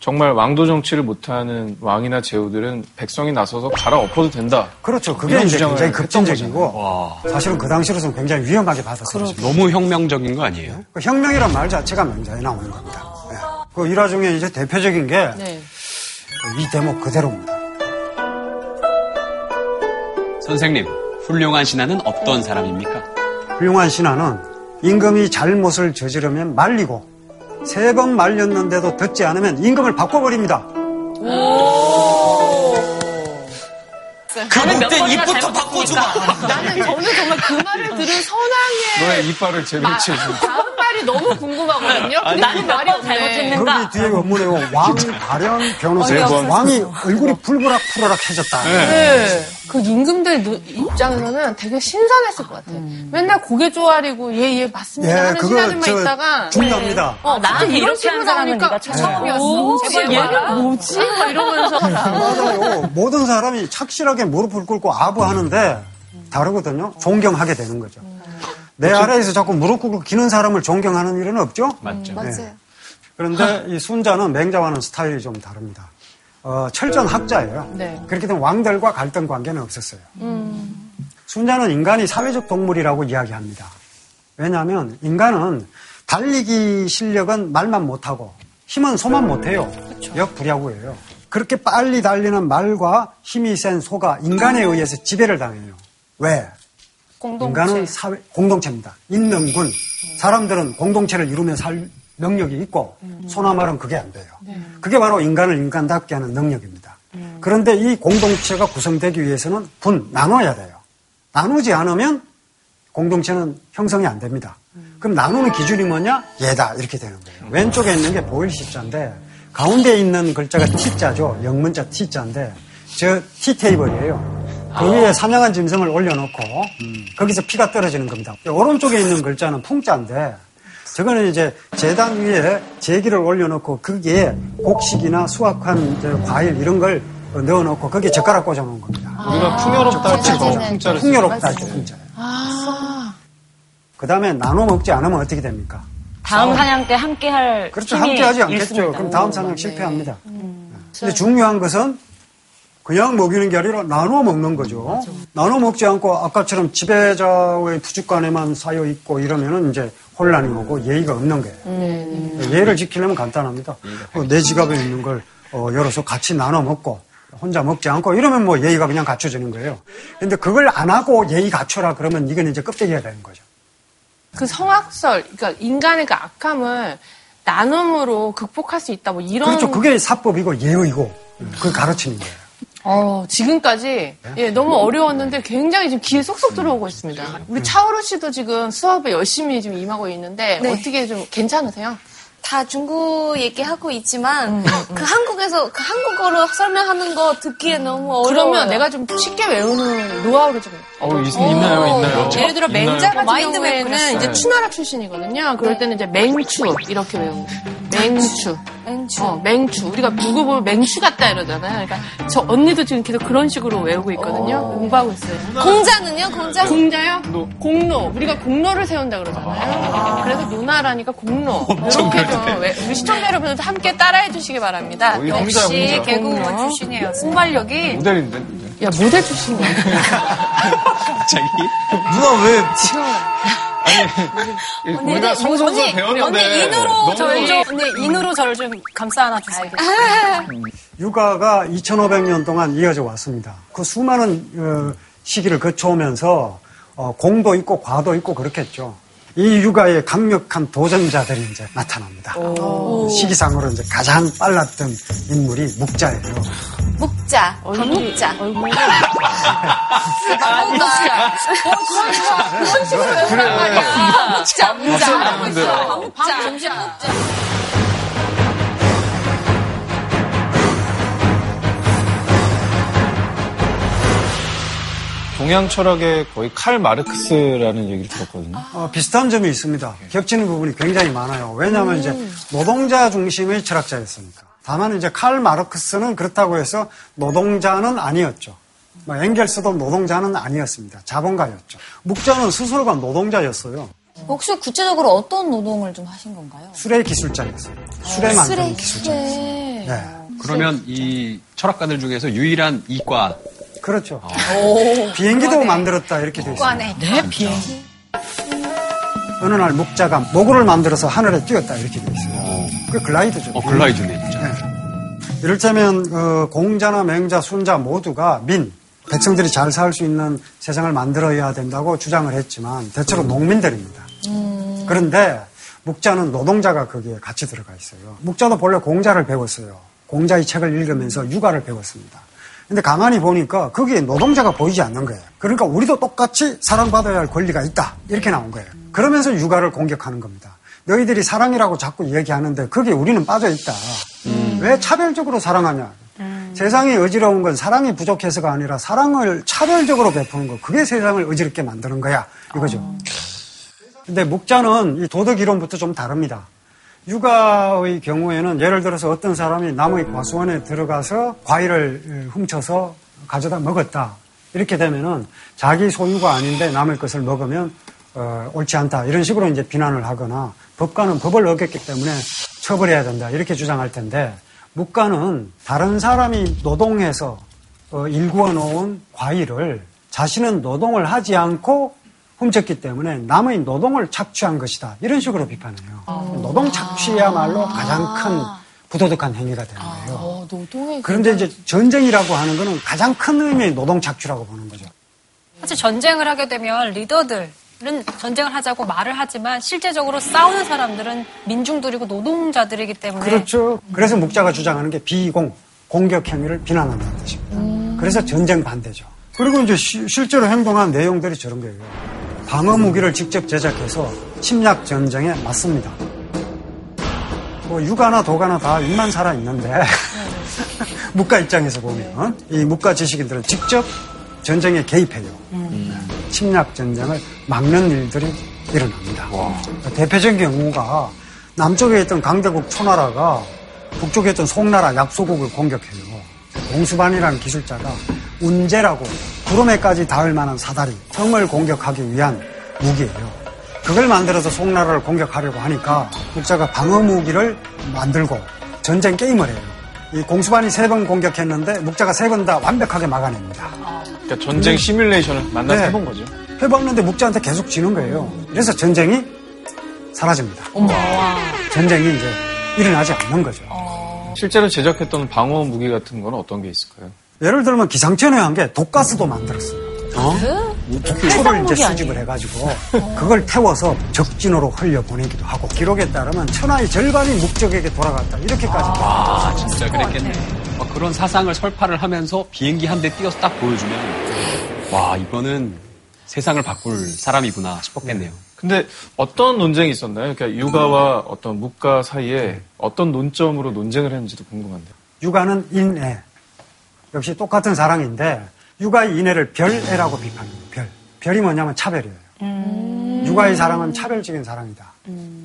정말 왕도 정치를 못하는 왕이나 제후들은 백성이 나서서 갈아엎어도 된다. 그렇죠. 그게 이제 굉장히 급진적이고 사실은 그 당시로서는 굉장히 위험하게 받았어요. 너무 혁명적인 거 아니에요? 그 혁명이란 말 자체가 명자에 나오는 겁니다. 예. 그 일화 중에 이제 대표적인 게이 네. 대목 그대로입니다. 선생님, 훌륭한 신하는 어떤 사람입니까? 훌륭한 신하는 임금이 잘못을 저지르면 말리고 세 번 말렸는데도 듣지 않으면 임금을 바꿔버립니다. 그럴 땐 입부터 바꿔주마. 나는 저는 정말 그 말을 들은 선왕의 너의 이빨을 제대로 치해주 말이 너무 궁금하거든요. 근데 나는 말이. 잘못했는가? 거기 뒤에 원문에요. 왕, 발현, 변호사. 네 번. 왕이 얼굴이 불그락 푸르락 해졌다. 네. 그 임금들 누- 입장에서는 되게 신선했을 것 같아. 맨날 고개 조아리고 예, 예, 맞습니다. 예, 하는 저 있다가. 중요합니다. 어, 아, 나한테 이런 식으로 나오니까 처음이었어. 얘는. 뭐지? 막 이러면서. 맞아요. 모든 사람이 착실하게 무릎을 꿇고 아부하는데 다르거든요. 존경하게 되는 거죠. 내 아래에서 자꾸 무릎 꿇고 기는 사람을 존경하는 일은 없죠? 맞죠. 네. 그런데 이 순자는 맹자와는 스타일이 좀 다릅니다. 어, 철저한 학자예요. 네. 그렇게 되면 왕들과 갈등 관계는 없었어요. 순자는 인간이 사회적 동물이라고 이야기합니다. 왜냐하면 인간은 달리기 실력은 말만 못하고 힘은 소만 못해요. 역부랴구예요. 그렇게 빨리 달리는 말과 힘이 센 소가 인간에 의해서 지배를 당해요. 왜? 공동체. 인간은 사회, 공동체입니다. 있는 군. 사람들은 공동체를 이루며 살 능력이 있고, 소나 말은 그게 안 돼요. 그게 바로 인간을 인간답게 하는 능력입니다. 그런데 이 공동체가 구성되기 위해서는 분, 나눠야 돼요. 나누지 않으면 공동체는 형성이 안 됩니다. 그럼 나누는 기준이 뭐냐? 얘다. 이렇게 되는 거예요. 왼쪽에 있는 게 보일 시자인데, 가운데 있는 글자가 T자죠. 영문자 T자인데, 저 T테이블이에요. 그 위에 사냥한 짐승을 올려놓고 거기서 피가 떨어지는 겁니다. 오른쪽에 있는 글자는 풍자인데 저거는 이제 재단 위에 제기를 올려놓고 거기에 곡식이나 수확한 저 과일 이런 걸 넣어놓고 거기에 젓가락 꽂아놓은 겁니다. 우리가 풍요롭다 할때 풍자를. 풍요롭다 할때 풍자예요. 그 다음에 나눠 먹지 않으면 어떻게 됩니까? 다음 사냥 때 함께 할 그렇죠. 함께 하지 않겠죠. 있습니다. 그럼 다음 사냥 실패합니다. 근데 중요한 것은 그냥 먹이는 게 아니라 나눠 먹는 거죠. 나눠 먹지 않고 아까처럼 지배자의 부축간에만 쌓여 있고 이러면은 이제 혼란이 오고 예의가 없는 거예요. 예의를 지키려면 간단합니다. 어, 내 지갑에 있는 걸 어, 여럿서 같이 나눠 먹고 혼자 먹지 않고 이러면 뭐 예의가 그냥 갖춰지는 거예요. 근데 그걸 안 하고 예의 갖춰라 그러면 이건 이제 껍데기가 되는 거죠. 그 성악설, 그러니까 인간의 그 악함을 나눔으로 극복할 수 있다, 뭐 이런. 그렇죠. 그게 사법이고 예의고 그걸 가르치는 거예요. 어, 지금까지 예, 너무 어려웠는데 굉장히 지금 귀에 쏙쏙 들어오고 있습니다. 우리 차오루 씨도 지금 수업에 열심히 지금 임하고 있는데 네. 어떻게 좀 괜찮으세요? 다 중국 얘기하고 있지만 그 한국에서 그 한국어로 설명하는 거 듣기에 너무 어려워요. 그러면 내가 좀 쉽게 외우는 노하우를 좀 어, 있, 있나요, 있나요? 예를 들어? 맹자 같은 마인드 경우에는 맵 이제 네. 추나라 출신이거든요. 그럴 때는 이제 맹추 이렇게 외우는 거예요. 맹추. 맹추. 어, 맹추. 우리가 누구 보면 맹추 같다 이러잖아요. 그러니까 저 언니도 지금 계속 그런 식으로 외우고 있거든요. 공부하고 있어요. 공자는요? 공자? 공자요? 공로. 우리가 공로를 세운다 그러잖아요. 그래서 누나라니까 공로. 이렇게 좀 외- 우리 시청자 여러분들도 함께 따라해 주시기 바랍니다. 공자야, 역시 공자. 개그우먼. 출신이에요. 순발력이 모델인데, 모델. 야 모델 출신이야. [LAUGHS] 갑자기. [LAUGHS] 누나 왜 우리가 성소수 배웠는데. 언니 인으로 너무 저를 좀 언니 인으로 저를 좀 감싸 안아 주세요. 육아가 2,500년 동안 이어져 왔습니다. 그 수많은 어, 시기를 거쳐오면서 어, 공도 있고 과도 있고 그렇겠죠. 이 육아에 강력한 도전자들이 이제 나타납니다. 시기상으로 이제 가장 빨랐던 인물이 묵자예요. 묵자. 묵자. 묵자. 묵자. 묵자. 동양 철학의 거의 칼 마르크스라는 얘기를 들었거든요. 어, 비슷한 점이 있습니다. 겹치는 부분이 굉장히 많아요. 왜냐하면 이제 노동자 중심의 철학자였으니까. 다만 이제 칼 마르크스는 그렇다고 해서 노동자는 아니었죠. 뭐 앵겔스도 노동자는 아니었습니다. 자본가였죠. 묵자는 스스로가 노동자였어요. 혹시 구체적으로 어떤 노동을 좀 하신 건가요? 수레 기술자였어요. 수레 만드는 기술자였어요. 네. 네. 그러면 이 철학가들 중에서 유일한 이과 그렇죠. 비행기도 만들었다 이렇게 되어 있습니다. 네, 비행기. 어느 날 묵자가 모구를 만들어서 하늘에 띄웠다 이렇게 되어 있어요. 그 글라이드죠. 어, 글라이드네, 진짜. 네. 이를테면 어, 공자나 맹자, 순자 모두가 민 백성들이 잘 살 수 있는 세상을 만들어야 된다고 주장을 했지만 대체로 농민들입니다. 그런데 묵자는 노동자가 거기에 같이 들어가 있어요. 묵자도 본래 공자를 배웠어요. 공자의 책을 읽으면서 육아를 배웠습니다. 근데 가만히 보니까 거기에 노동자가 보이지 않는 거예요. 그러니까 우리도 똑같이 사랑받아야 할 권리가 있다. 이렇게 나온 거예요. 그러면서 육아를 공격하는 겁니다. 너희들이 사랑이라고 자꾸 얘기하는데 거기에 우리는 빠져 있다. 왜 차별적으로 사랑하냐? 세상이 어지러운 건 사랑이 부족해서가 아니라 사랑을 차별적으로 베푸는 거. 그게 세상을 어지럽게 만드는 거야. 이거죠. 근데 묵자는 이 도덕 이론부터 좀 다릅니다. 육아의 경우에는 예를 들어서 어떤 사람이 남의 과수원에 들어가서 과일을 훔쳐서 가져다 먹었다. 이렇게 되면은 자기 소유가 아닌데 남의 것을 먹으면 어, 옳지 않다. 이런 식으로 이제 비난을 하거나 법관은 법을 어겼기 때문에 처벌해야 된다. 이렇게 주장할 텐데 묵가는 다른 사람이 노동해서 어, 일구어 놓은 과일을 자신은 노동을 하지 않고 훔쳤기 때문에 남의 노동을 착취한 것이다. 이런 식으로 비판해요. 노동 착취야말로 가장 큰 부도덕한 행위가 되는 거예요. 어, 노동의 그런데 이제 전쟁이라고 하는 거는 가장 큰 의미의 노동 착취라고 보는 거죠. 사실 전쟁을 하게 되면 리더들 은 전쟁을 하자고 말을 하지만 실제적으로 싸우는 사람들은 민중들이고 노동자들이기 때문에 그렇죠. 그래서 묵자가 주장하는 게 비공, 공격 행위를 비난한다는 뜻입니다. 그래서 전쟁 반대죠. 그리고 이제 시- 실제로 행동한 내용들이 저런 거예요. 방어 무기를 직접 제작해서 침략 전쟁에 맞습니다. 뭐 육아나 도가나 다 입만 살아 있는데 [LAUGHS] 묵가 입장에서 보면 이 묵가 지식인들은 직접 전쟁에 개입해요. 침략 전쟁을 막는 일들이 일어납니다. 대표적인 경우가 남쪽에 있던 강대국 초나라가 북쪽에 있던 송나라 약소국을 공격해요. 공수반이라는 기술자가 운제라고 구름에까지 닿을 만한 사다리, 성을 공격하기 위한 무기예요. 그걸 만들어서 송나라를 공격하려고 하니까 국자가 방어 무기를 만들고 전쟁 게임을 해요. 이 공수반이 세 번 공격했는데 묵자가 세 번 다 완벽하게 막아냅니다. 그러니까 전쟁 시뮬레이션을 만나서 네. 해본 거죠. 해봤는데 묵자한테 계속 지는 거예요. 그래서 전쟁이 사라집니다. 전쟁이 이제 일어나지 않는 거죠. 실제로 제작했던 방어 무기 같은 건 어떤 게 있을까요? 예를 들면 기상천외 한게 독가스도 만들었어요. 표를 이제 수집을 해가지고 [LAUGHS] 그걸 태워서 적진으로 흘려 보내기도 하고 기록에 따르면 천하의 절반이 목적에게 돌아갔다 이렇게까지 와, 진짜 그랬겠네. 막 그런 사상을 설파를 하면서 비행기 한 대 띄워서 딱 보여주면, 와, 이거는 세상을 바꿀 사람이구나 싶었겠네요. 근데 어떤 논쟁이 있었나요? 그러니까 육아와 어떤 묵가 사이에 어떤 논점으로 논쟁을 했는지도 궁금한데요. 육아는 인애 역시 똑같은 사랑인데 육아의 인애를 별애라고 비판해요. 별 별이 뭐냐면 차별이에요. 육아의 사랑은 차별적인 사랑이다.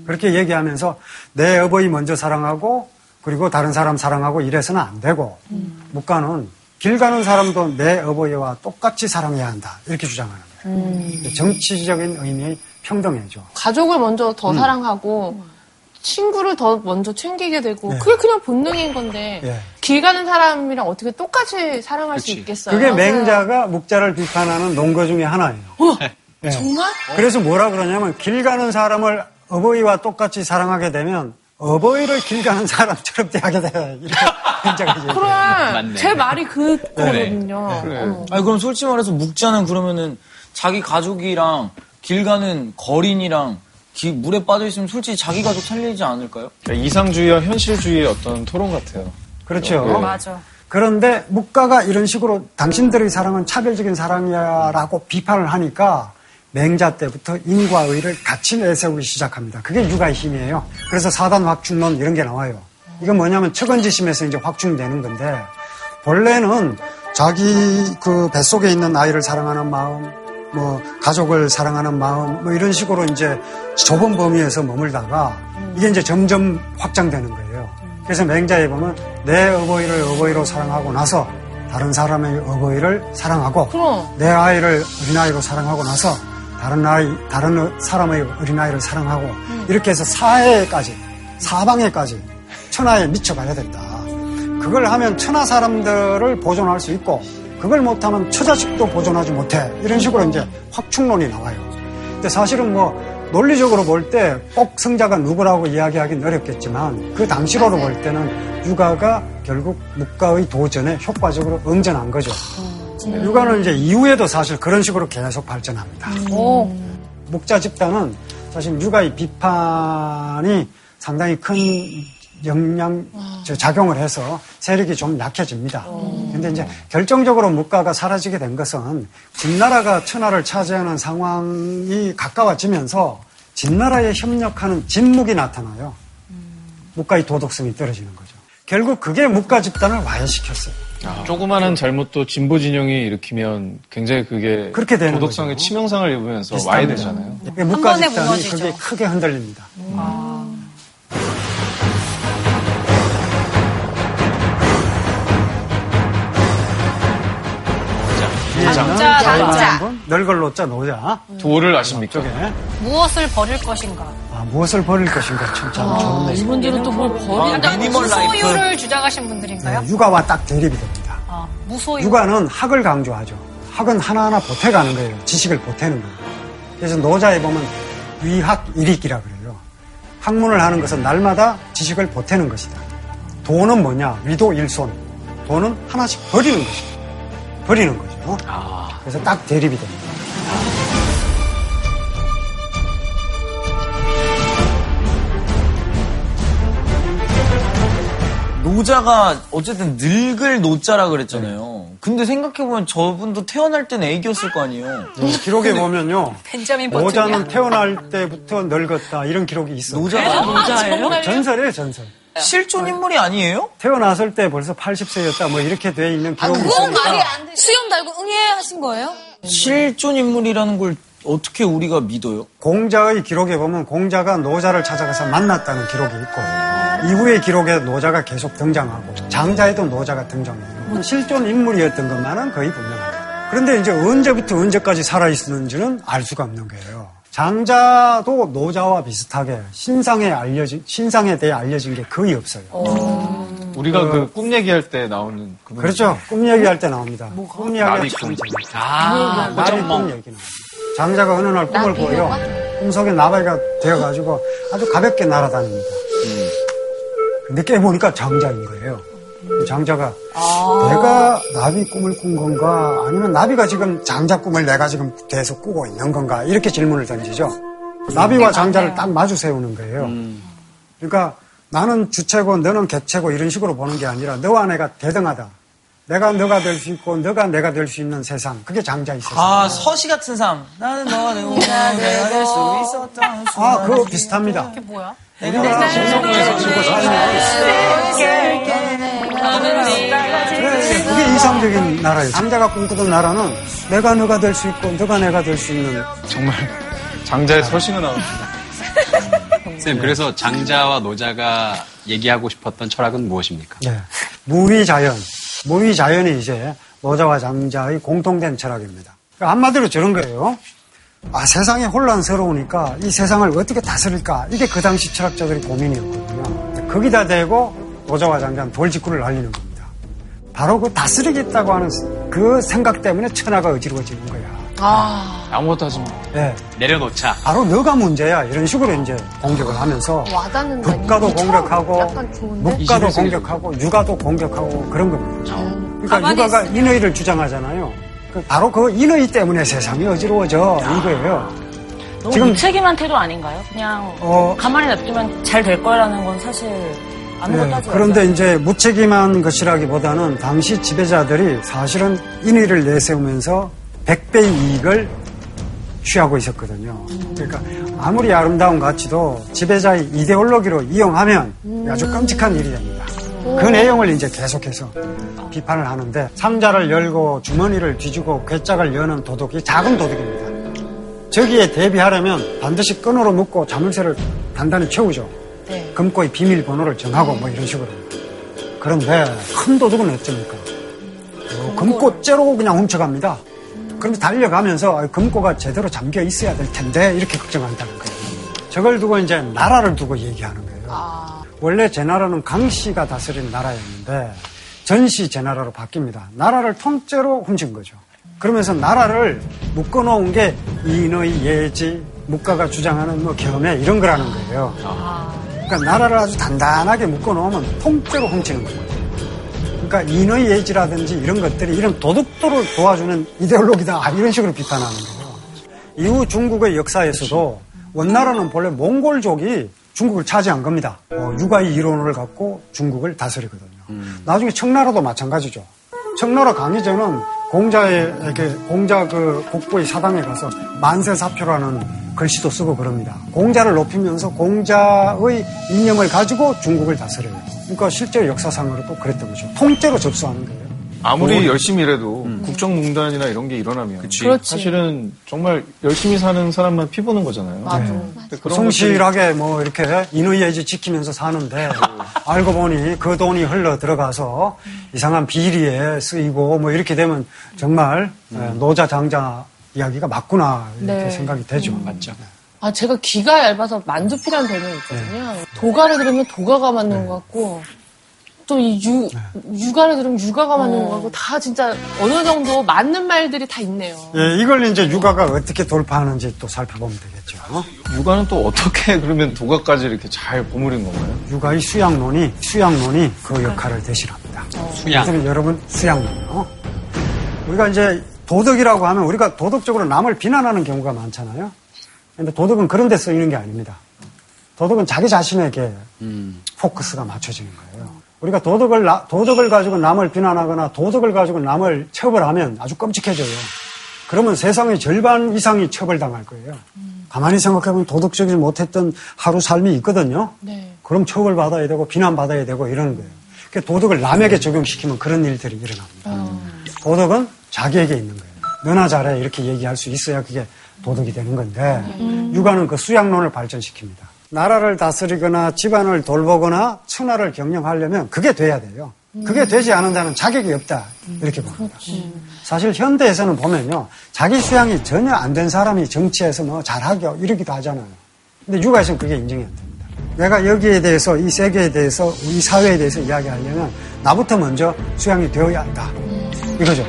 그렇게 얘기하면서 내 어버이 먼저 사랑하고 그리고 다른 사람 사랑하고 이래서는 안 되고 묵가는 길 가는 사람도 내 어버이와 똑같이 사랑해야 한다 이렇게 주장하는 거예요. 정치적인 의미의 평등해죠. 가족을 먼저 더 음. 사랑하고 친구를 더 먼저 챙기게 되고 예. 그게 그냥 본능인 건데 예. 길 가는 사람이랑 어떻게 똑같이 사랑할 수 그치. 있겠어요? 그게 맹자가 묵자를 비판하는 논거 중에 하나예요. 예. 정말? 그래서 뭐라 그러냐면 길 가는 사람을 어버이와 똑같이 사랑하게 되면 어버이를 길 가는 사람처럼 대하게 돼. 이렇게 [LAUGHS] 맹자가 얘기해요. 그래. 제 말이 그거거든요. 그래. 어. 아니 그럼 솔직히 말해서 묵자는 그러면은 자기 가족이랑 길 가는 거린이랑 기- 물에 빠져 있으면 솔직히 자기 가족 살리지 않을까요? 그러니까 이상주의와 현실주의의 어떤 토론 같아요. 그렇죠. 네. 맞아. 그런데 묵가가 이런 식으로 당신들의 사랑은 차별적인 사랑이야라고 비판을 하니까 맹자 때부터 인과의를 같이 내세우기 시작합니다. 그게 육아의 힘이에요. 그래서 사단 확충론 이런 게 나와요. 이건 뭐냐면 척언지심에서 이제 확충되는 건데 본래는 자기 그 뱃속에 있는 아이를 사랑하는 마음, 뭐 가족을 사랑하는 마음, 뭐 이런 식으로 이제 좁은 범위에서 머물다가 이게 이제 점점 확장되는 거예요. 그래서 맹자에 보면 내 어버이를 어버이로 사랑하고 나서 다른 사람의 어버이를 사랑하고 그럼. 내 아이를 어린아이로 사랑하고 나서 다른 아이, 다른 사람의 어린아이를 사랑하고 이렇게 해서 사회까지, 사방에까지 천하에 미쳐가야 된다. 그걸 하면 천하 사람들을 보존할 수 있고 그걸 못하면 처자식도 보존하지 못해. 이런 식으로 이제 확충론이 나와요. 근데 사실은 뭐 논리적으로 볼 때꼭 성자가 누구라고 이야기하기는 어렵겠지만 그 당시로로 볼 때는 육아가 결국 묵가의 도전에 효과적으로 응전한 거죠. 육아는 이제 이후에도 사실 그런 식으로 계속 발전합니다. 목자 집단은 사실 육아의 비판이 상당히 큰 영향, 저 작용을 해서 세력이 좀 약해집니다. 근데 이제 결정적으로 묵가가 사라지게 된 것은 진나라가 천하를 차지하는 상황이 가까워지면서 진나라에 협력하는 진묵이 나타나요. 묵가의 도덕성이 떨어지는 거죠. 결국 그게 묵가 집단을 와해시켰어요. 조그마한 잘못도 진보 진영이 일으키면 굉장히 그게 그렇게 되는 도덕성에 거죠. 치명상을 입으면서. 와야 되잖아요. 묵가 번에 집단이. 그게 크게 흔들립니다. 남자, 남자. 널걸 노자 노자. 도를 아십니까? 쪽에 무엇을 버릴 것인가. 아, 무엇을 버릴 것인가 참, 참 좋은 네 이분들은 또 뭘 버린다. 미니멀 라이프. 무소유를 주장하신 분들인가요? 네, 육아와 딱 대립이 됩니다. 아, 무소유. 육아는 학을 강조하죠. 학은 하나하나 보태가는 거예요. 지식을 보태는 거예요. 그래서 노자에 보면 위학 일익이라 그래요. 학문을 하는 것은 날마다 지식을 보태는 것이다. 돈은 뭐냐? 위도 일손. 돈은 하나씩 버리는 것이다. 버리는 거죠. 아, 그래서 딱 대립이 됩니다. 노자가 어쨌든 늙을 노자라 그랬잖아요. 근데 생각해보면 저분도 태어날 땐 애기였을 거 아니에요. 네, 기록에 보면요. 벤자민 노자는. 태어날 때부터 늙었다. 이런 기록이 있어요. 노자가 노자예요? 전설이에요, 전설. 실존 인물이 아니에요? 태어났을 때 벌써 80세였다. 뭐 이렇게 돼 있는 기록이 그건 있으니까. 말이 안 돼. 수염 달고 응애 하신 거예요? 실존 인물이라는 걸 어떻게 우리가 믿어요? 공자의 기록에 보면 공자가 노자를 찾아가서 만났다는 기록이 있고 이후의 기록에 노자가 계속 등장하고 장자에도 노자가 등장해요. 실존 인물이었던 것만은 거의 분명합니다. 그런데 이제 언제부터 언제까지 살아있었는지는 알 수가 없는 거예요. 장자도 노자와 비슷하게 신상에 알려진 신상에 대해 알려진 게 거의 없어요. 우리가 그 꿈 얘기할 때 나오는 그분. 그렇죠. 꿈 얘기할 때 나옵니다. 꿈 이야기가 나비 참 꿈. 재밌어요. 아, 나비 꿈 호정몽. 얘기 나옵니다. 장자가 어느 날 꿈을 보여 꿈속에 나비가 되어가지고 아주 가볍게 날아다닙니다. 근데 깨보니까 장자인 거예요. 장자가 내가 나비 꿈을 꾼 건가 아니면 나비가 지금 장자 꿈을 내가 지금 돼서 꾸고 있는 건가 이렇게 질문을 던지죠. 나비와 장자를 딱 마주 세우는 거예요. 그러니까 나는 주체고 너는 객체고 이런 식으로 보는 게 아니라 너와 내가 대등하다. 내가 너가 될 수 있고 너가 내가 될 수 있는 세상 그게 장자의 세상. 아 서시 같은 삶. 나는 너와 내가 내가 될 수 있었던 아 그거 비슷합니다. 이게 뭐야? 우리가 신성에서 지고 그래, 그게 이상적인 나라예요. 장자가 꿈꾸던 나라는 내가 너가 될 수 있고 너가 내가 될 수 있는 정말 장자의 서신가 나옵니다. 쌤, 그래서 장자와 노자가 얘기하고 싶었던 철학은 무엇입니까? 네. 무위자연. 무위자연이 이제 노자와 장자의 공통된 철학입니다. 그러니까 한마디로 저런 거예요. 아, 세상이 혼란스러우니까 이 세상을 어떻게 다스릴까? 이게 그 당시 철학자들의 고민이었거든요. 거기다 대고 노자와 장자는 돌직구를 날리는 겁니다. 바로 그 다스리겠다고 하는 그 생각 때문에 천하가 어지러워지는 거야. 아, 아무것도 하지 마. 네. 내려놓자. 바로 너가 문제야. 이런 식으로 이제 공격을 하면서 와닿는 국가도 공격하고? 국가도 공격하고 육아도 공격하고 그런 겁니다. 그러니까 가만히 육아가 있으면. 인의를 주장하잖아요. 그 바로 그 인의 때문에 세상이 어지러워져 이거예요. 너무 지금- 무책임한 태도 아닌가요? 그냥 어, 가만히 놔두면 잘 될 거라는 건 사실 아무것도 네, 하지 그런데 이제 무책임한 것이라기보다는 당시 지배자들이 사실은 인의를 내세우면서 100배의 이익을 취하고 있었거든요. 그러니까 아무리 아름다운 가치도 지배자의 이데올로기로 이용하면 아주 끔찍한 일이 됩니다. 그 내용을 이제 계속해서 비판을 하는데 상자를 열고 주머니를 뒤지고 괴짝을 여는 도덕이 작은 도덕입니다. 저기에 대비하려면 반드시 끈으로 묶고 자물쇠를 단단히 채우죠. 금고의 비밀번호를 정하고 뭐 이런 식으로. 그런데 큰 도둑은 어쩝니까? 어, 금고째로 그냥 훔쳐갑니다. 그럼 달려가면서 아, 금고가 제대로 잠겨 있어야 될 텐데 이렇게 걱정한다는 거예요. 저걸 두고 이제 나라를 두고 얘기하는 거예요. 원래 제 나라는 강씨가 다스린 나라였는데 전씨 제 나라로 바뀝니다. 나라를 통째로 훔친 거죠. 그러면서 나라를 묶어놓은 게 인의 예지, 국가가 주장하는 뭐 겸해 이런 거라는 거예요. 그러니까 나라를 아주 단단하게 묶어놓으면 통째로 훔치는 거예요. 그러니까 인의 예지라든지 이런 것들이 이런 도덕도를 도와주는 이데올로기다 이런 식으로 비판하는 거예요. 이후 중국의 역사에서도 원나라는 본래 몽골족이 중국을 차지한 겁니다. 어, 육아의 이론을 갖고 중국을 다스리거든요. 나중에 청나라도 마찬가지죠. 청나라 강희제는 공자에게 공자 그 국보의 사당에 가서 만세 사표라는 글씨도 쓰고 그럽니다. 공자를 높이면서 공자의 이념을 가지고 중국을 다스려요. 그러니까 실제 역사상으로도 그랬던 거죠. 통째로 접수하는 거예요. 아무리 뭐, 열심히 일해도 국정농단이나 이런 게 일어나면 그렇지. 사실은 정말 열심히 사는 사람만 피보는 거잖아요. 맞아. 근데 그런 성실하게 뭐 이렇게 인의예지 지키면서 사는데 알고 보니 그 돈이 흘러 들어가서 이상한 비리에 쓰이고 뭐 이렇게 되면 정말 예, 노자 장자 이야기가 맞구나 이렇게 네. 생각이 되죠. 맞죠. 아, 제가 귀가 얇아서 만두피라는 별명이 있거든요. 도가를 들으면 도가가 맞는 것 같고, 또 이 유, 육아를 들으면 육아가 맞는 것 같고, 다 진짜 어느 정도 맞는 말들이 다 있네요. 예, 이걸 이제 육아가 어떻게 돌파하는지 또 살펴보면 되겠죠. 육아는 또 어떻게 [LAUGHS] 그러면 도가까지 이렇게 잘 버무린 건가요? 육아의 수양론이 수양론이 그 역할을 대신합니다. 수양. 그래서 여러분 수양론이요. 우리가 이제 도덕이라고 하면 우리가 도덕적으로 남을 비난하는 경우가 많잖아요. 근데 도덕은 그런 데 쓰이는 게 아닙니다. 도덕은 자기 자신에게 포커스가 맞춰지는 거예요. 우리가 도덕을, 나- 도덕을 가지고 남을 비난하거나 도덕을 가지고 남을 처벌하면 아주 끔찍해져요. 그러면 세상의 절반 이상이 처벌당할 거예요. 가만히 생각해보면 도덕적이지 못했던 하루 삶이 있거든요. 네. 그럼 처벌받아야 되고 비난받아야 되고 이러는 거예요. 그 도덕을 남에게 적용시키면 그런 일들이 일어납니다. 도덕은 자기에게 있는 거예요. 너나 잘해 이렇게 얘기할 수 있어야 그게 도덕이 되는 건데 육아는 그 수양론을 발전시킵니다. 나라를 다스리거나 집안을 돌보거나 천하를 경영하려면 그게 돼야 돼요. 그게 되지 않은 자는 자격이 없다 이렇게 봅니다. 사실 현대에서는 보면요 자기 수양이 전혀 안 된 사람이 정치에서 뭐 잘하고 이러기도 하잖아요. 근데 육아에서는 그게 인정이 안 됩니다. 내가 여기에 대해서 이 세계에 대해서 이 사회에 대해서 이야기하려면 나부터 먼저 수양이 되어야 한다. 이거죠.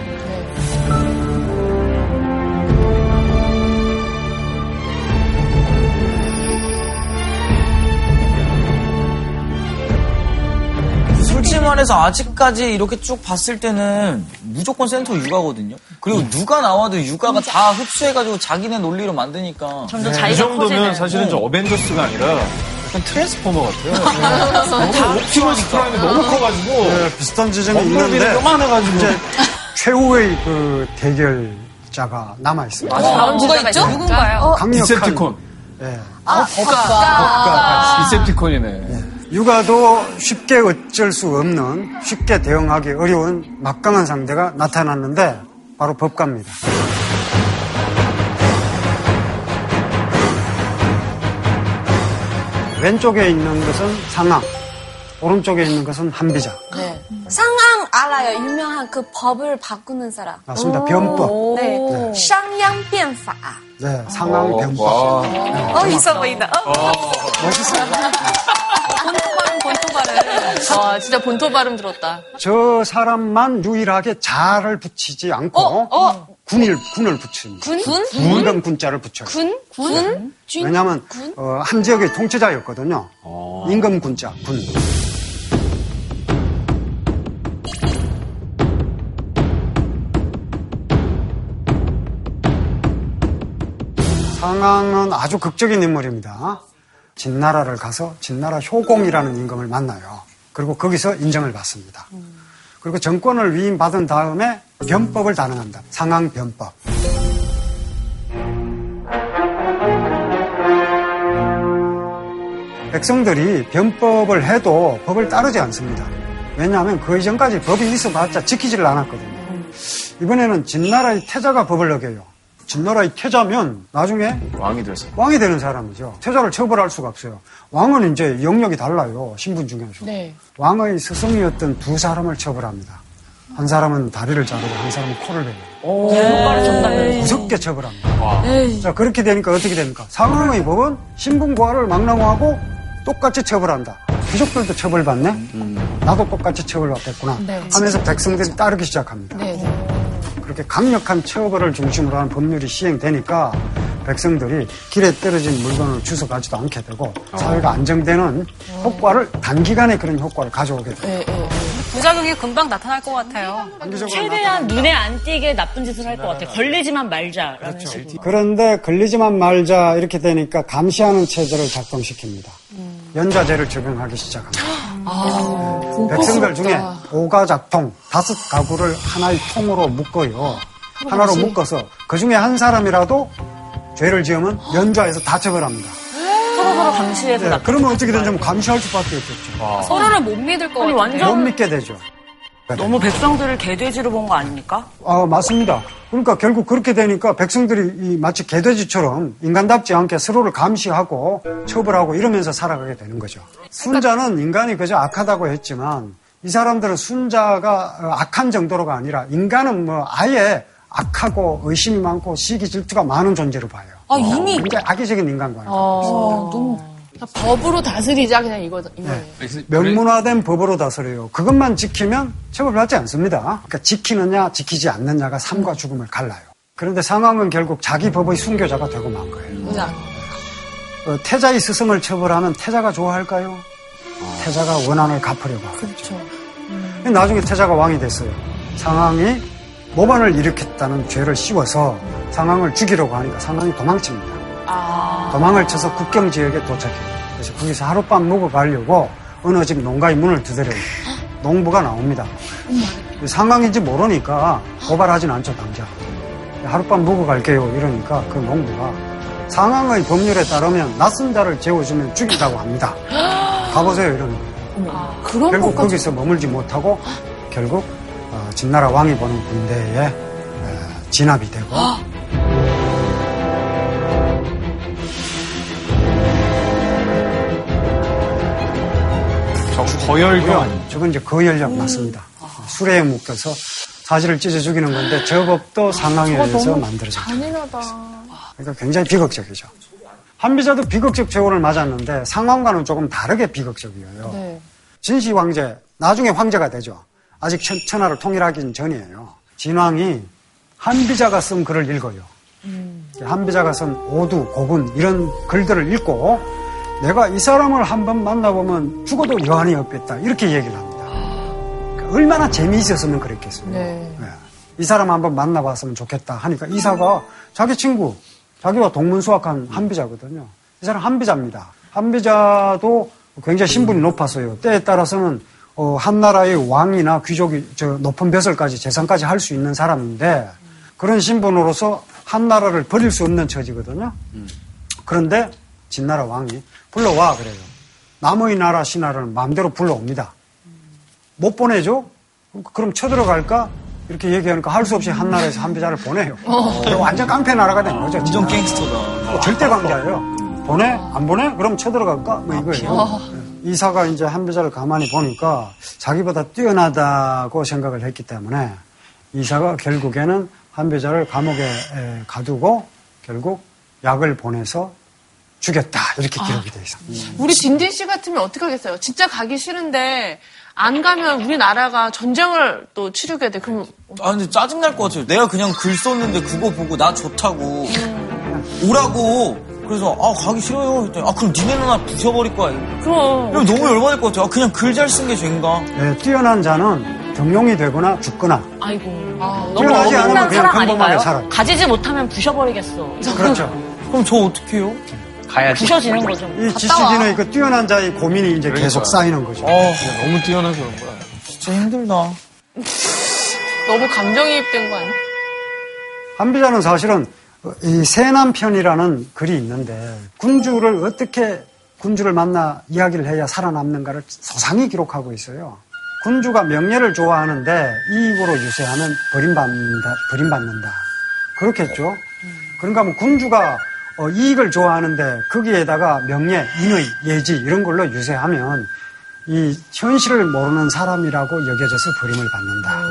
그래서 아직까지 이렇게 쭉 봤을 때는 무조건 센터 유가거든요. 그리고 음. 누가 나와도 유가가 다 흡수해가지고 자기네 논리로 만드니까. 점점 이 자기가 정도면 커지는. 사실은 저 어벤져스가 아니라 약간 트랜스포머 같아요. [LAUGHS] 너무 옵티머스 프라임이 너무 커가지고 네, 비슷한 지점이 있는데 요만해가지고 이제 최후의 그 대결자가 남아 있습니다. 다음 누가 있죠? 누군가요? 강력한 디셉티콘. 예, 디셉티콘이네. 육아도 쉽게 어쩔 수 없는 쉽게 대응하기 어려운 막강한 상대가 나타났는데 바로 법가입니다. 왼쪽에 있는 것은 상황, 오른쪽에 있는 것은 한비자. 네. 상황 알아요. 유명한 그 법을 바꾸는 사람. 맞습니다. 변법. 네. 네. 쌍양变法. 네, 상황 어, 변법. 와. 어, 있어 보인다. 어. 멋있어요. 본토 발음, 본토 발음. 와, 진짜 본토 발음 들었다. 저 사람만 유일하게 자를 붙이지 않고 어? 군을 군을 붙입니다. 군? 군? 군금 군자를 붙여요. 군? 군? 준? 왜냐하면 어, 한 지역의 통치자였거든요. 임금 군자 군. 상황은 아주 극적인 인물입니다. 진나라를 가서 진나라 효공이라는 임금을 만나요. 그리고 거기서 인정을 받습니다. 그리고 정권을 위임받은 다음에 변법을 단행한다. 상황 변법. 백성들이 변법을 해도 법을 따르지 않습니다. 왜냐하면 그 이전까지 법이 있어봤자 지키지를 않았거든요. 이번에는 진나라의 태자가 법을 어겨요. 진나라의 태자면 나중에 왕이 돼서. 왕이 되는 사람이죠. 태자를 처벌할 수가 없어요. 왕은 이제 영역이 달라요. 신분 중에서. 네. 왕의 스승이었던 두 사람을 처벌합니다. 한 사람은 다리를 자르고 한 사람은 코를 베요. 효과를 줬다면. 무섭게 처벌합니다. 자, 그렇게 되니까 어떻게 됩니까? 상황의 법은 신분과를 망라하고 똑같이 처벌한다. 귀족들도 처벌받네? 나도 똑같이 처벌받겠구나. 네. 하면서 백성들이 따르기 시작합니다. 네, 네. 그렇게 강력한 처벌을 중심으로 하는 법률이 시행되니까 백성들이 길에 떨어진 물건을 주워가지도 않게 되고 사회가 안정되는 효과를 단기간에 그런 효과를 가져오게 돼요. 네, 네. 부작용이 금방 나타날 것 같아요. 최대한 눈에 안 띄게 나쁜 짓을 할 것 같아. 걸리지만 말자라는 식으로. 그런데 걸리지만 말자 이렇게 되니까 감시하는 체제를 작동시킵니다. 연좌제를 적용하기 시작합니다. [GASPS] 백성들 중에 오가작통 다섯 가구를 하나의 통으로 묶어요. 하나로 묶어서 그 중에 한 사람이라도 죄를 지으면 연좌에서 다 처벌합니다. 서로 서로 감시해서 네, 그러면 짓 어떻게 하지 되냐면 감시할 수밖에 없겠죠. 서로를 못 믿을 것 아니, 같아요. 완전- 못 믿게 되죠. 너무 백성들을 개돼지로 본 거 아닙니까? 아, 맞습니다. 그러니까 결국 그렇게 되니까 백성들이 이 마치 개돼지처럼 인간답지 않게 서로를 감시하고 처벌하고 이러면서 살아가게 되는 거죠. 순자는 인간이 그저 악하다고 했지만 이 사람들은 순자가 어, 악한 정도로가 아니라 인간은 뭐 아예 악하고 의심이 많고 시기 질투가 많은 존재로 봐요. 아, 이미 굉장히 악의적인 인간관이에요. 어, 너무 법으로 다스리자 그냥 이거 이거예요. 명문화된 법으로 다스려요. 그것만 지키면 처벌받지 않습니다. 그러니까 지키느냐 지키지 않느냐가 삶과 죽음을 갈라요. 그런데 상황은 결국 자기 법의 순교자가 되고 만 거예요. 그냥 어, 태자의 스승을 처벌하면 태자가 좋아할까요? 태자가 원한을 갚으려고 하죠. 그렇죠. 나중에 태자가 왕이 됐어요. 상황이 모반을 일으켰다는 죄를 씌워서 상황을 죽이려고 하니까 상황이 도망칩니다. 도망을 쳐서 국경 지역에 도착해요. 그래서 거기서 하룻밤 묵어 가려고 어느 집 농가의 문을 두드려요. 농부가 나옵니다. 상황인지 모르니까 고발하진 않죠, 당장. 하룻밤 묵어 갈게요. 이러니까 그 농부가 상황의 법률에 따르면 낯선 자를 재워주면 죽인다고 합니다. 가보세요. 이러는 거예요. 그런 결국 것까지 거기서 머물지 못하고 결국 어, 진나라 왕이 보는 군대에 어, 진압이 되고 거열경 아닙니까? 저건 이제 거열령 맞습니다. 수레에 묶여서 사지를 찢어 죽이는 건데 저 법도 상황에 의해서 만들어진 거예요. 잔인하다. 그러니까 굉장히 비극적이죠. 한비자도 비극적 재혼을 맞았는데 상황과는 조금 다르게 비극적이에요. 네. 진시 황제 나중에 황제가 되죠. 아직 천, 천하를 통일하기 전이에요. 진왕이 한비자가 쓴 글을 읽어요. 한비자가 쓴 오두, 고군 이런 글들을 읽고 내가 이 사람을 한번 만나보면 죽어도 여한이 없겠다 이렇게 얘기를 합니다. 얼마나 재미있었으면 그랬겠어요. 네. 예. 이 사람 한번 만나봤으면 좋겠다 하니까 이사가 자기 친구, 자기와 동문수학한 한비자거든요. 이 사람 한비자입니다. 한비자도 굉장히 신분이 높았어요. 때에 따라서는 어, 한 나라의 왕이나 귀족이 저 높은 벼슬까지 재산까지 할 수 있는 사람인데 그런 신분으로서 한 나라를 버릴 수 없는 처지거든요. 그런데 진나라 왕이 불러와 그래요. 남의 나라 신하를 마음대로 불러옵니다. 못 보내죠? 그럼 쳐들어갈까? 이렇게 얘기하니까 할 수 없이 한 나라에서 한비자를 보내요. 완전 깡패 나라가 된 거죠. 완전. 갱스터다. 어, 절대 강자예요. 보내? 안 보내? 그럼 쳐들어갈까? 뭐 이거예요. 네. 이사가 이제 한비자를 가만히 보니까 자기보다 뛰어나다고 생각을 했기 때문에 이사가 결국에는 한비자를 감옥에 에, 가두고 결국 약을 보내서 죽였다. 이렇게 기록이 돼 있습니다. 우리 딘딘 씨 같으면 어떻게 하겠어요? 진짜 가기 싫은데 안 가면 우리나라가 전쟁을 또 치르게 돼. 그럼 아 근데 짜증 날 것 같아요. 내가 그냥 글 썼는데 그거 보고 나 좋다고 오라고. 그래서 아 가기 싫어요. 그랬더니 아 그럼 니네는 나 부셔버릴 거야. 그럼 너무 열받을 것 같아요. 아, 그냥 글 잘 쓴 게 죄인가? 예, 뛰어난 자는 경용이 되거나 죽거나 아이고. 뛰어나지 너무 않으면 억울한 그냥 사람 평범하게? 살아요. 가지지 못하면 부셔버리겠어. 그렇죠. 그럼 저 어떻게 해요? 가야지. 부셔지는 거죠. 이 지식인의 그 뛰어난 자의 고민이 이제 계속 쌓이는 거죠. 아 너무 뛰어나서 그런 거야. 진짜 힘들다. [LAUGHS] 너무 감정이입된 거 아니야? 한비자는 사실은 이 세남편이라는 글이 있는데 군주를 어떻게 군주를 만나 이야기를 해야 살아남는가를 소상히 기록하고 있어요. 군주가 명예를 좋아하는데 이익으로 유세하면 버림받는다, 버림받는다. 그렇겠죠. 그런가 하면 군주가 어, 이익을 좋아하는데 거기에다가 명예, 인의, 예지 이런 걸로 유세하면 이 현실을 모르는 사람이라고 여겨져서 버림을 받는다.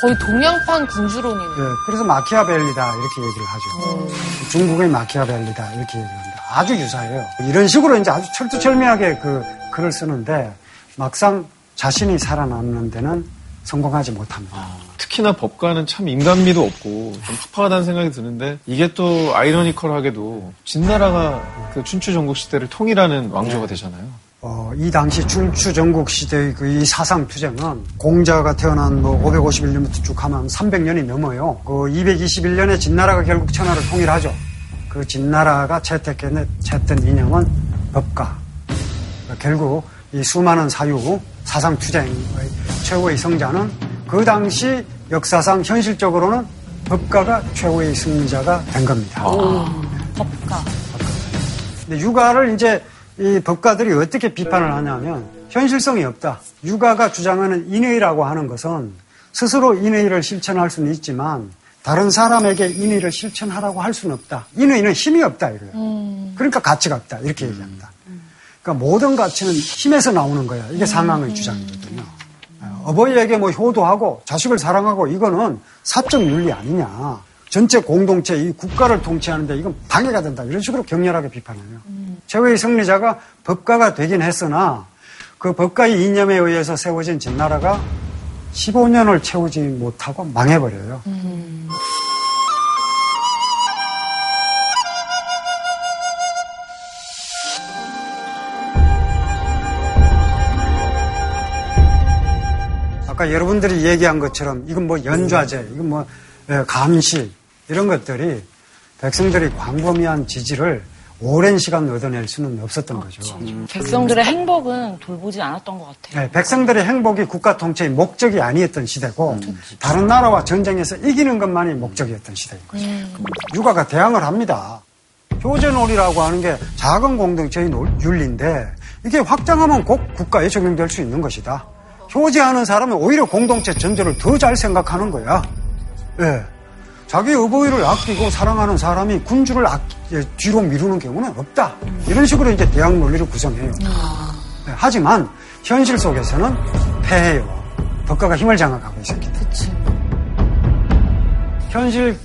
거의 동양판 군주론이네. 예, 그래서 마키아벨리다 이렇게 얘기를 하죠. 중국의 마키아벨리다 이렇게 얘기를 합니다. 아주 유사해요. 이런 식으로 이제 아주 철두철미하게 그 글을 쓰는데 막상 자신이 살아남는 데는 성공하지 못합니다. 특히나 법가는 참 인간미도 없고 좀 푸파하다는 생각이 드는데 이게 또 아이러니컬하게도 진나라가 그 춘추 전국 시대를 통일하는 왕조가 되잖아요. 어, 이 당시 춘추 전국 시대의 그 이 사상 투쟁은 공자가 태어난 뭐 551년부터 쭉 하면 300년이 넘어요. 그 221년에 진나라가 결국 천하를 통일하죠. 그 진나라가 채택했던 이념은 법가. 그러니까 결국 이 수많은 사유, 사상 투쟁의 최고의 성자는 그 당시 역사상 현실적으로는 법가가 최고의 승자가 된 겁니다. 법가. 근데 육아를 이제 이 법가들이 어떻게 비판을 하냐면 현실성이 없다. 육아가 주장하는 인의라고 하는 것은 스스로 인의를 실천할 수는 있지만 다른 사람에게 인의를 실천하라고 할 수는 없다. 인의는 힘이 없다 이거예요. 그러니까 가치가 없다 이렇게 얘기합니다. 그러니까 모든 가치는 힘에서 나오는 거야. 이게 상황의 주장이거든요. 어버이에게 뭐 효도하고 자식을 사랑하고 이거는 사적 윤리 아니냐. 전체 공동체, 이 국가를 통치하는데 이건 방해가 된다. 이런 식으로 격렬하게 비판해요. 최후의 승리자가 법가가 되긴 했으나 그 법가의 이념에 의해서 세워진 진나라가 15년을 채우지 못하고 망해버려요. 아까 여러분들이 얘기한 것처럼 이건 뭐 연좌제, 이건 뭐 예, 감시 이런 것들이 백성들이 광범위한 지지를 오랜 시간 얻어낼 수는 없었던 거죠. 백성들의 행복은 돌보지 않았던 것 같아요. 네, 백성들의 행복이 국가 통치의 목적이 아니었던 시대고 다른 나라와 전쟁에서 이기는 것만이 목적이었던 시대인 거죠. 육아가 대항을 합니다. 효제놀이라고 하는 게 작은 공동체의 놀- 윤리인데 이게 확장하면 곧 국가에 적용될 수 있는 것이다. 효제하는 사람은 오히려 공동체 전체를 더 잘 생각하는 거야. 예. 자기 어버이를 아끼고 사랑하는 사람이 군주를 아, 예, 뒤로 미루는 경우는 없다. 이런 식으로 이제 대항 논리를 구성해요. 네, 하지만 현실 속에서는 패해요. 법가가 힘을 장악하고 있었기 때문에. 현실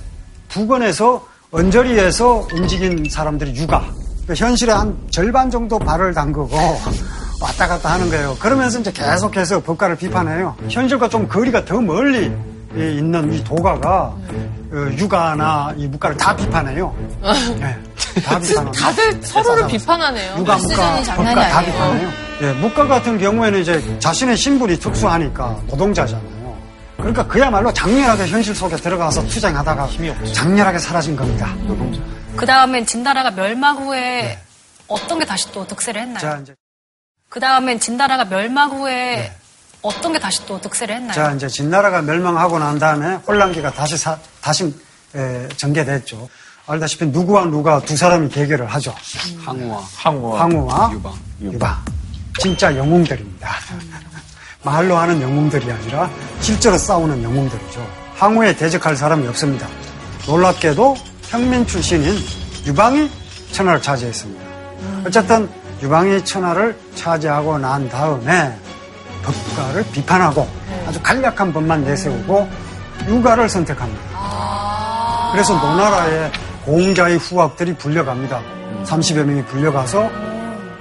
부근에서 언저리에서 움직인 사람들이 육아. 그 현실에 한 절반 정도 발을 담그고 왔다 갔다 하는 거예요. 그러면서 이제 계속해서 법가를 비판해요. 현실과 좀 거리가 더 멀리 있는 이 도가가 어, 육아나 이 무가를 다 비판해요. 네, [LAUGHS] 다 비판합니다. 다들 서로를 비판하네요. 육아, 무가, 장난이 법가 다. 비판해요. 예, 묵가 같은 경우에는 이제 자신의 신분이 특수하니까 노동자잖아요. 그러니까 그야말로 장렬하게 현실 속에 들어가서 투쟁하다가 장렬하게 사라진 겁니다. 노동자. 그 다음엔 진나라가 멸망 후에 어떤 게 다시 또 득세를 했나요? 그 다음엔 진나라가 멸망 후에 어떤 게 다시 또 득세를 했나요? 자, 이제 진나라가 멸망하고 난 다음에 혼란기가 다시 사- 다시 에, 전개됐죠. 알다시피 누구와 누가 두 사람이 대결을 하죠. 항우와 항우와 황후와 유방. 유방. 진짜 영웅들입니다. [LAUGHS] 말로 하는 영웅들이 아니라 실제로 싸우는 영웅들이죠. 항우에 대적할 사람이 없습니다. 놀랍게도 평민 출신인 유방이 천하를 차지했습니다. 어쨌든 유방이 천하를 차지하고 난 다음에 법가를 비판하고 아주 간략한 법만 내세우고 유가를 선택합니다. 그래서 노나라에 공자의 후학들이 불려갑니다. 30여 명이 불려가서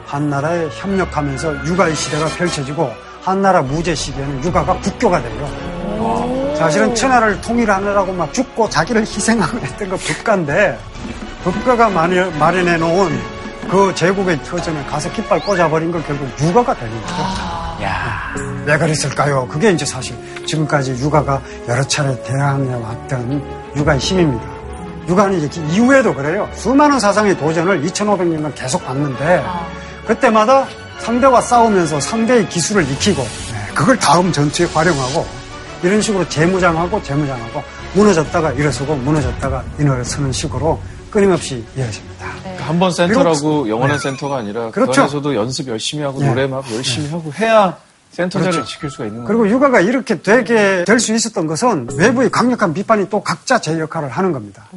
한나라에 협력하면서 육아의 시대가 펼쳐지고 한나라 무제 시기에는 육아가 국교가 돼요. 사실은 천하를 통일하느라고 막 죽고 자기를 희생하고 했던 거 법가인데 법가가 마련- 마련해 놓은 그 제국의 터전에 가서 깃발 꽂아버린 건 결국 육아가 되는 거죠. 왜 그랬을까요? 그게 이제 사실 지금까지 육아가 여러 차례 대항해 왔던 육아의 힘입니다. 육아는 이제 이후에도 그래요. 수많은 사상의 도전을 2500년간 계속 봤는데 그때마다 상대와 싸우면서 상대의 기술을 익히고 네, 그걸 다음 전투에 활용하고 이런 식으로 재무장하고 재무장하고 무너졌다가 일어서고 무너졌다가 일어서는 식으로 끊임없이 이어집니다. 한번 센터라고 그리고- 영원한 네. 센터가 아니라 그 그렇죠. 안에서도 연습 열심히 하고 네. 노래 막 열심히 하고 해야 센터 자리를 그렇죠. 지킬 수가 있는 거예요. 그리고 육아가 이렇게 되게 될 수 있었던 것은 외부의 강력한 비판이 또 각자 제 역할을 하는 겁니다.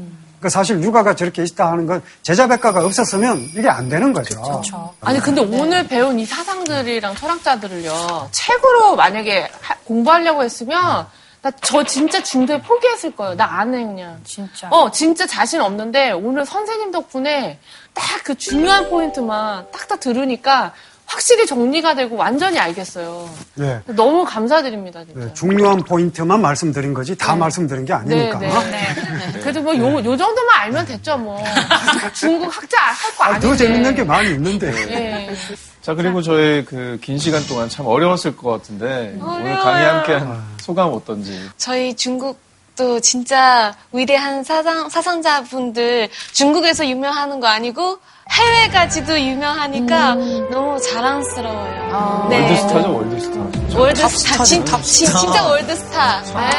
그 사실 육아가 저렇게 있다 하는 건 제자 백과가 없었으면 이게 안 되는 거죠. 그렇죠. 아니 근데 오늘 배운 이 사상들이랑 철학자들을요 책으로 만약에 하- 공부하려고 했으면 나 저 진짜 중도에 포기했을 거예요. 나 안 해 그냥. 진짜. 어 진짜 자신 없는데 오늘 선생님 덕분에 딱 그 중요한 포인트만 딱딱 들으니까 확실히 정리가 되고 완전히 알겠어요. 네. 너무 감사드립니다 진짜. 네, 중요한 포인트만 말씀드린 거지 다 말씀드린 게 네, 아니니까. 네, 네. 그래도 뭐 요, 요 정도만 알면 됐죠, 뭐. [LAUGHS] 중국 학자 할거 아, 아닌데. 더 재밌는 게 많이 있는데. 예. 자 그리고 저희 그 긴 시간 동안 참 어려웠을 것 같은데 오늘 강의 함께한 소감 어떤지. 저희 중국 도 진짜 위대한 사상, 사상자분들 중국에서 유명하는 거 아니고 해외까지도 유명하니까 너무 자랑스러워요. 네. 월드스타죠 월드스타. 월드스타. 진, 진, 진짜 월드스타. 네.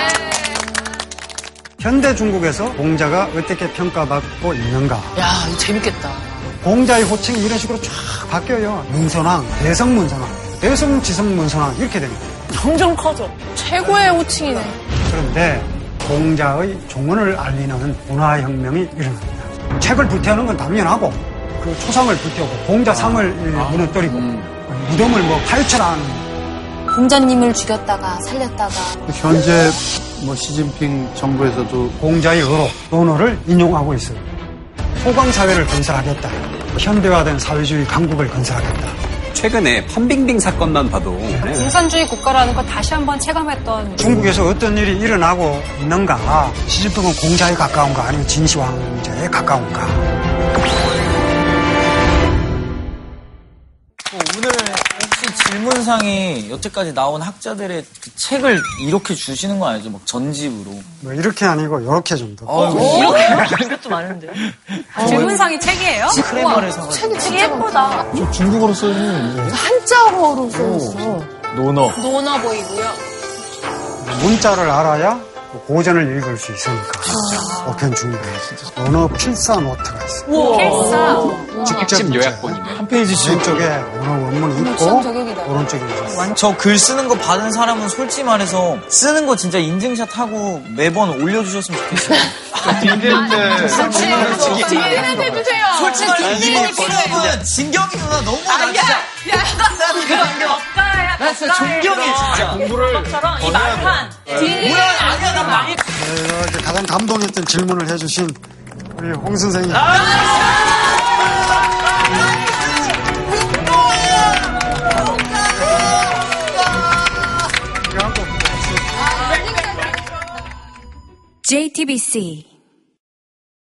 현대 중국에서 공자가 어떻게 평가받고 있는가. 야, 이거 재밌겠다. 공자의 호칭이 이런 식으로 쫙 바뀌어요. 문선왕, 대성문선왕, 대성지성문선왕 이렇게 됩니다. 점점 커져. 최고의 호칭이네. 그런데 공자의 종언을 알리는 문화혁명이 일어납니다. 책을 불태우는 건 당연하고 그 초상을 불태우고 공자상을 무너뜨리고 무덤을 뭐 파헤쳐라는 공자님을 죽였다가 살렸다가 현재 뭐 시진핑 정부에서도 공자의 어로, 논어를 인용하고 있어요. 소강사회를 건설하겠다. 현대화된 사회주의 강국을 건설하겠다. 최근에 판빙빙 사건만 봐도 네. 공산주의 국가라는 걸 다시 한번 체감했던 중국에서 어떤 일이 일어나고 있는가? 시진핑은 공자에 가까운가 아니면 진시황제에 가까운가? 질문상에 여태까지 나온 학자들의 그 책을 이렇게 주시는 거 아니죠? 막 전집으로. 뭐 이렇게 아니고 이렇게 정도. 이것도 많은데. [LAUGHS] 질문상이 책이에요? 크레마를 사가지고. 책이 진짜 예쁘다. 저 중국어로 써 있는 한자어로 써 있어. 논어. 노나 보이고요. 문자를 알아야 고전을 읽을 수 있으니까. 어, 그건 중요해요. 언어 필사 노트가 있어요. 필사. 직접 요약본이네. 한 페이지씩. 왼쪽에 언어 원문이 있고, 오른쪽에 이제 저글 쓰는 거 받은 사람은 솔직히 말해서 쓰는 거 진짜 인증샷 하고 매번 올려주셨으면 좋겠어요. 딩길 때 디에는 해주세요. 솔직히 말해서 이번 필요하면 진경이 누나 너무 나 진짜 나 진짜 존경해 진짜. 공부를 이 말판. 뭐야 아니야 나 많이 네, 이제 가장 감동했던 질문을 해주신 우리 홍 선생님. JTBC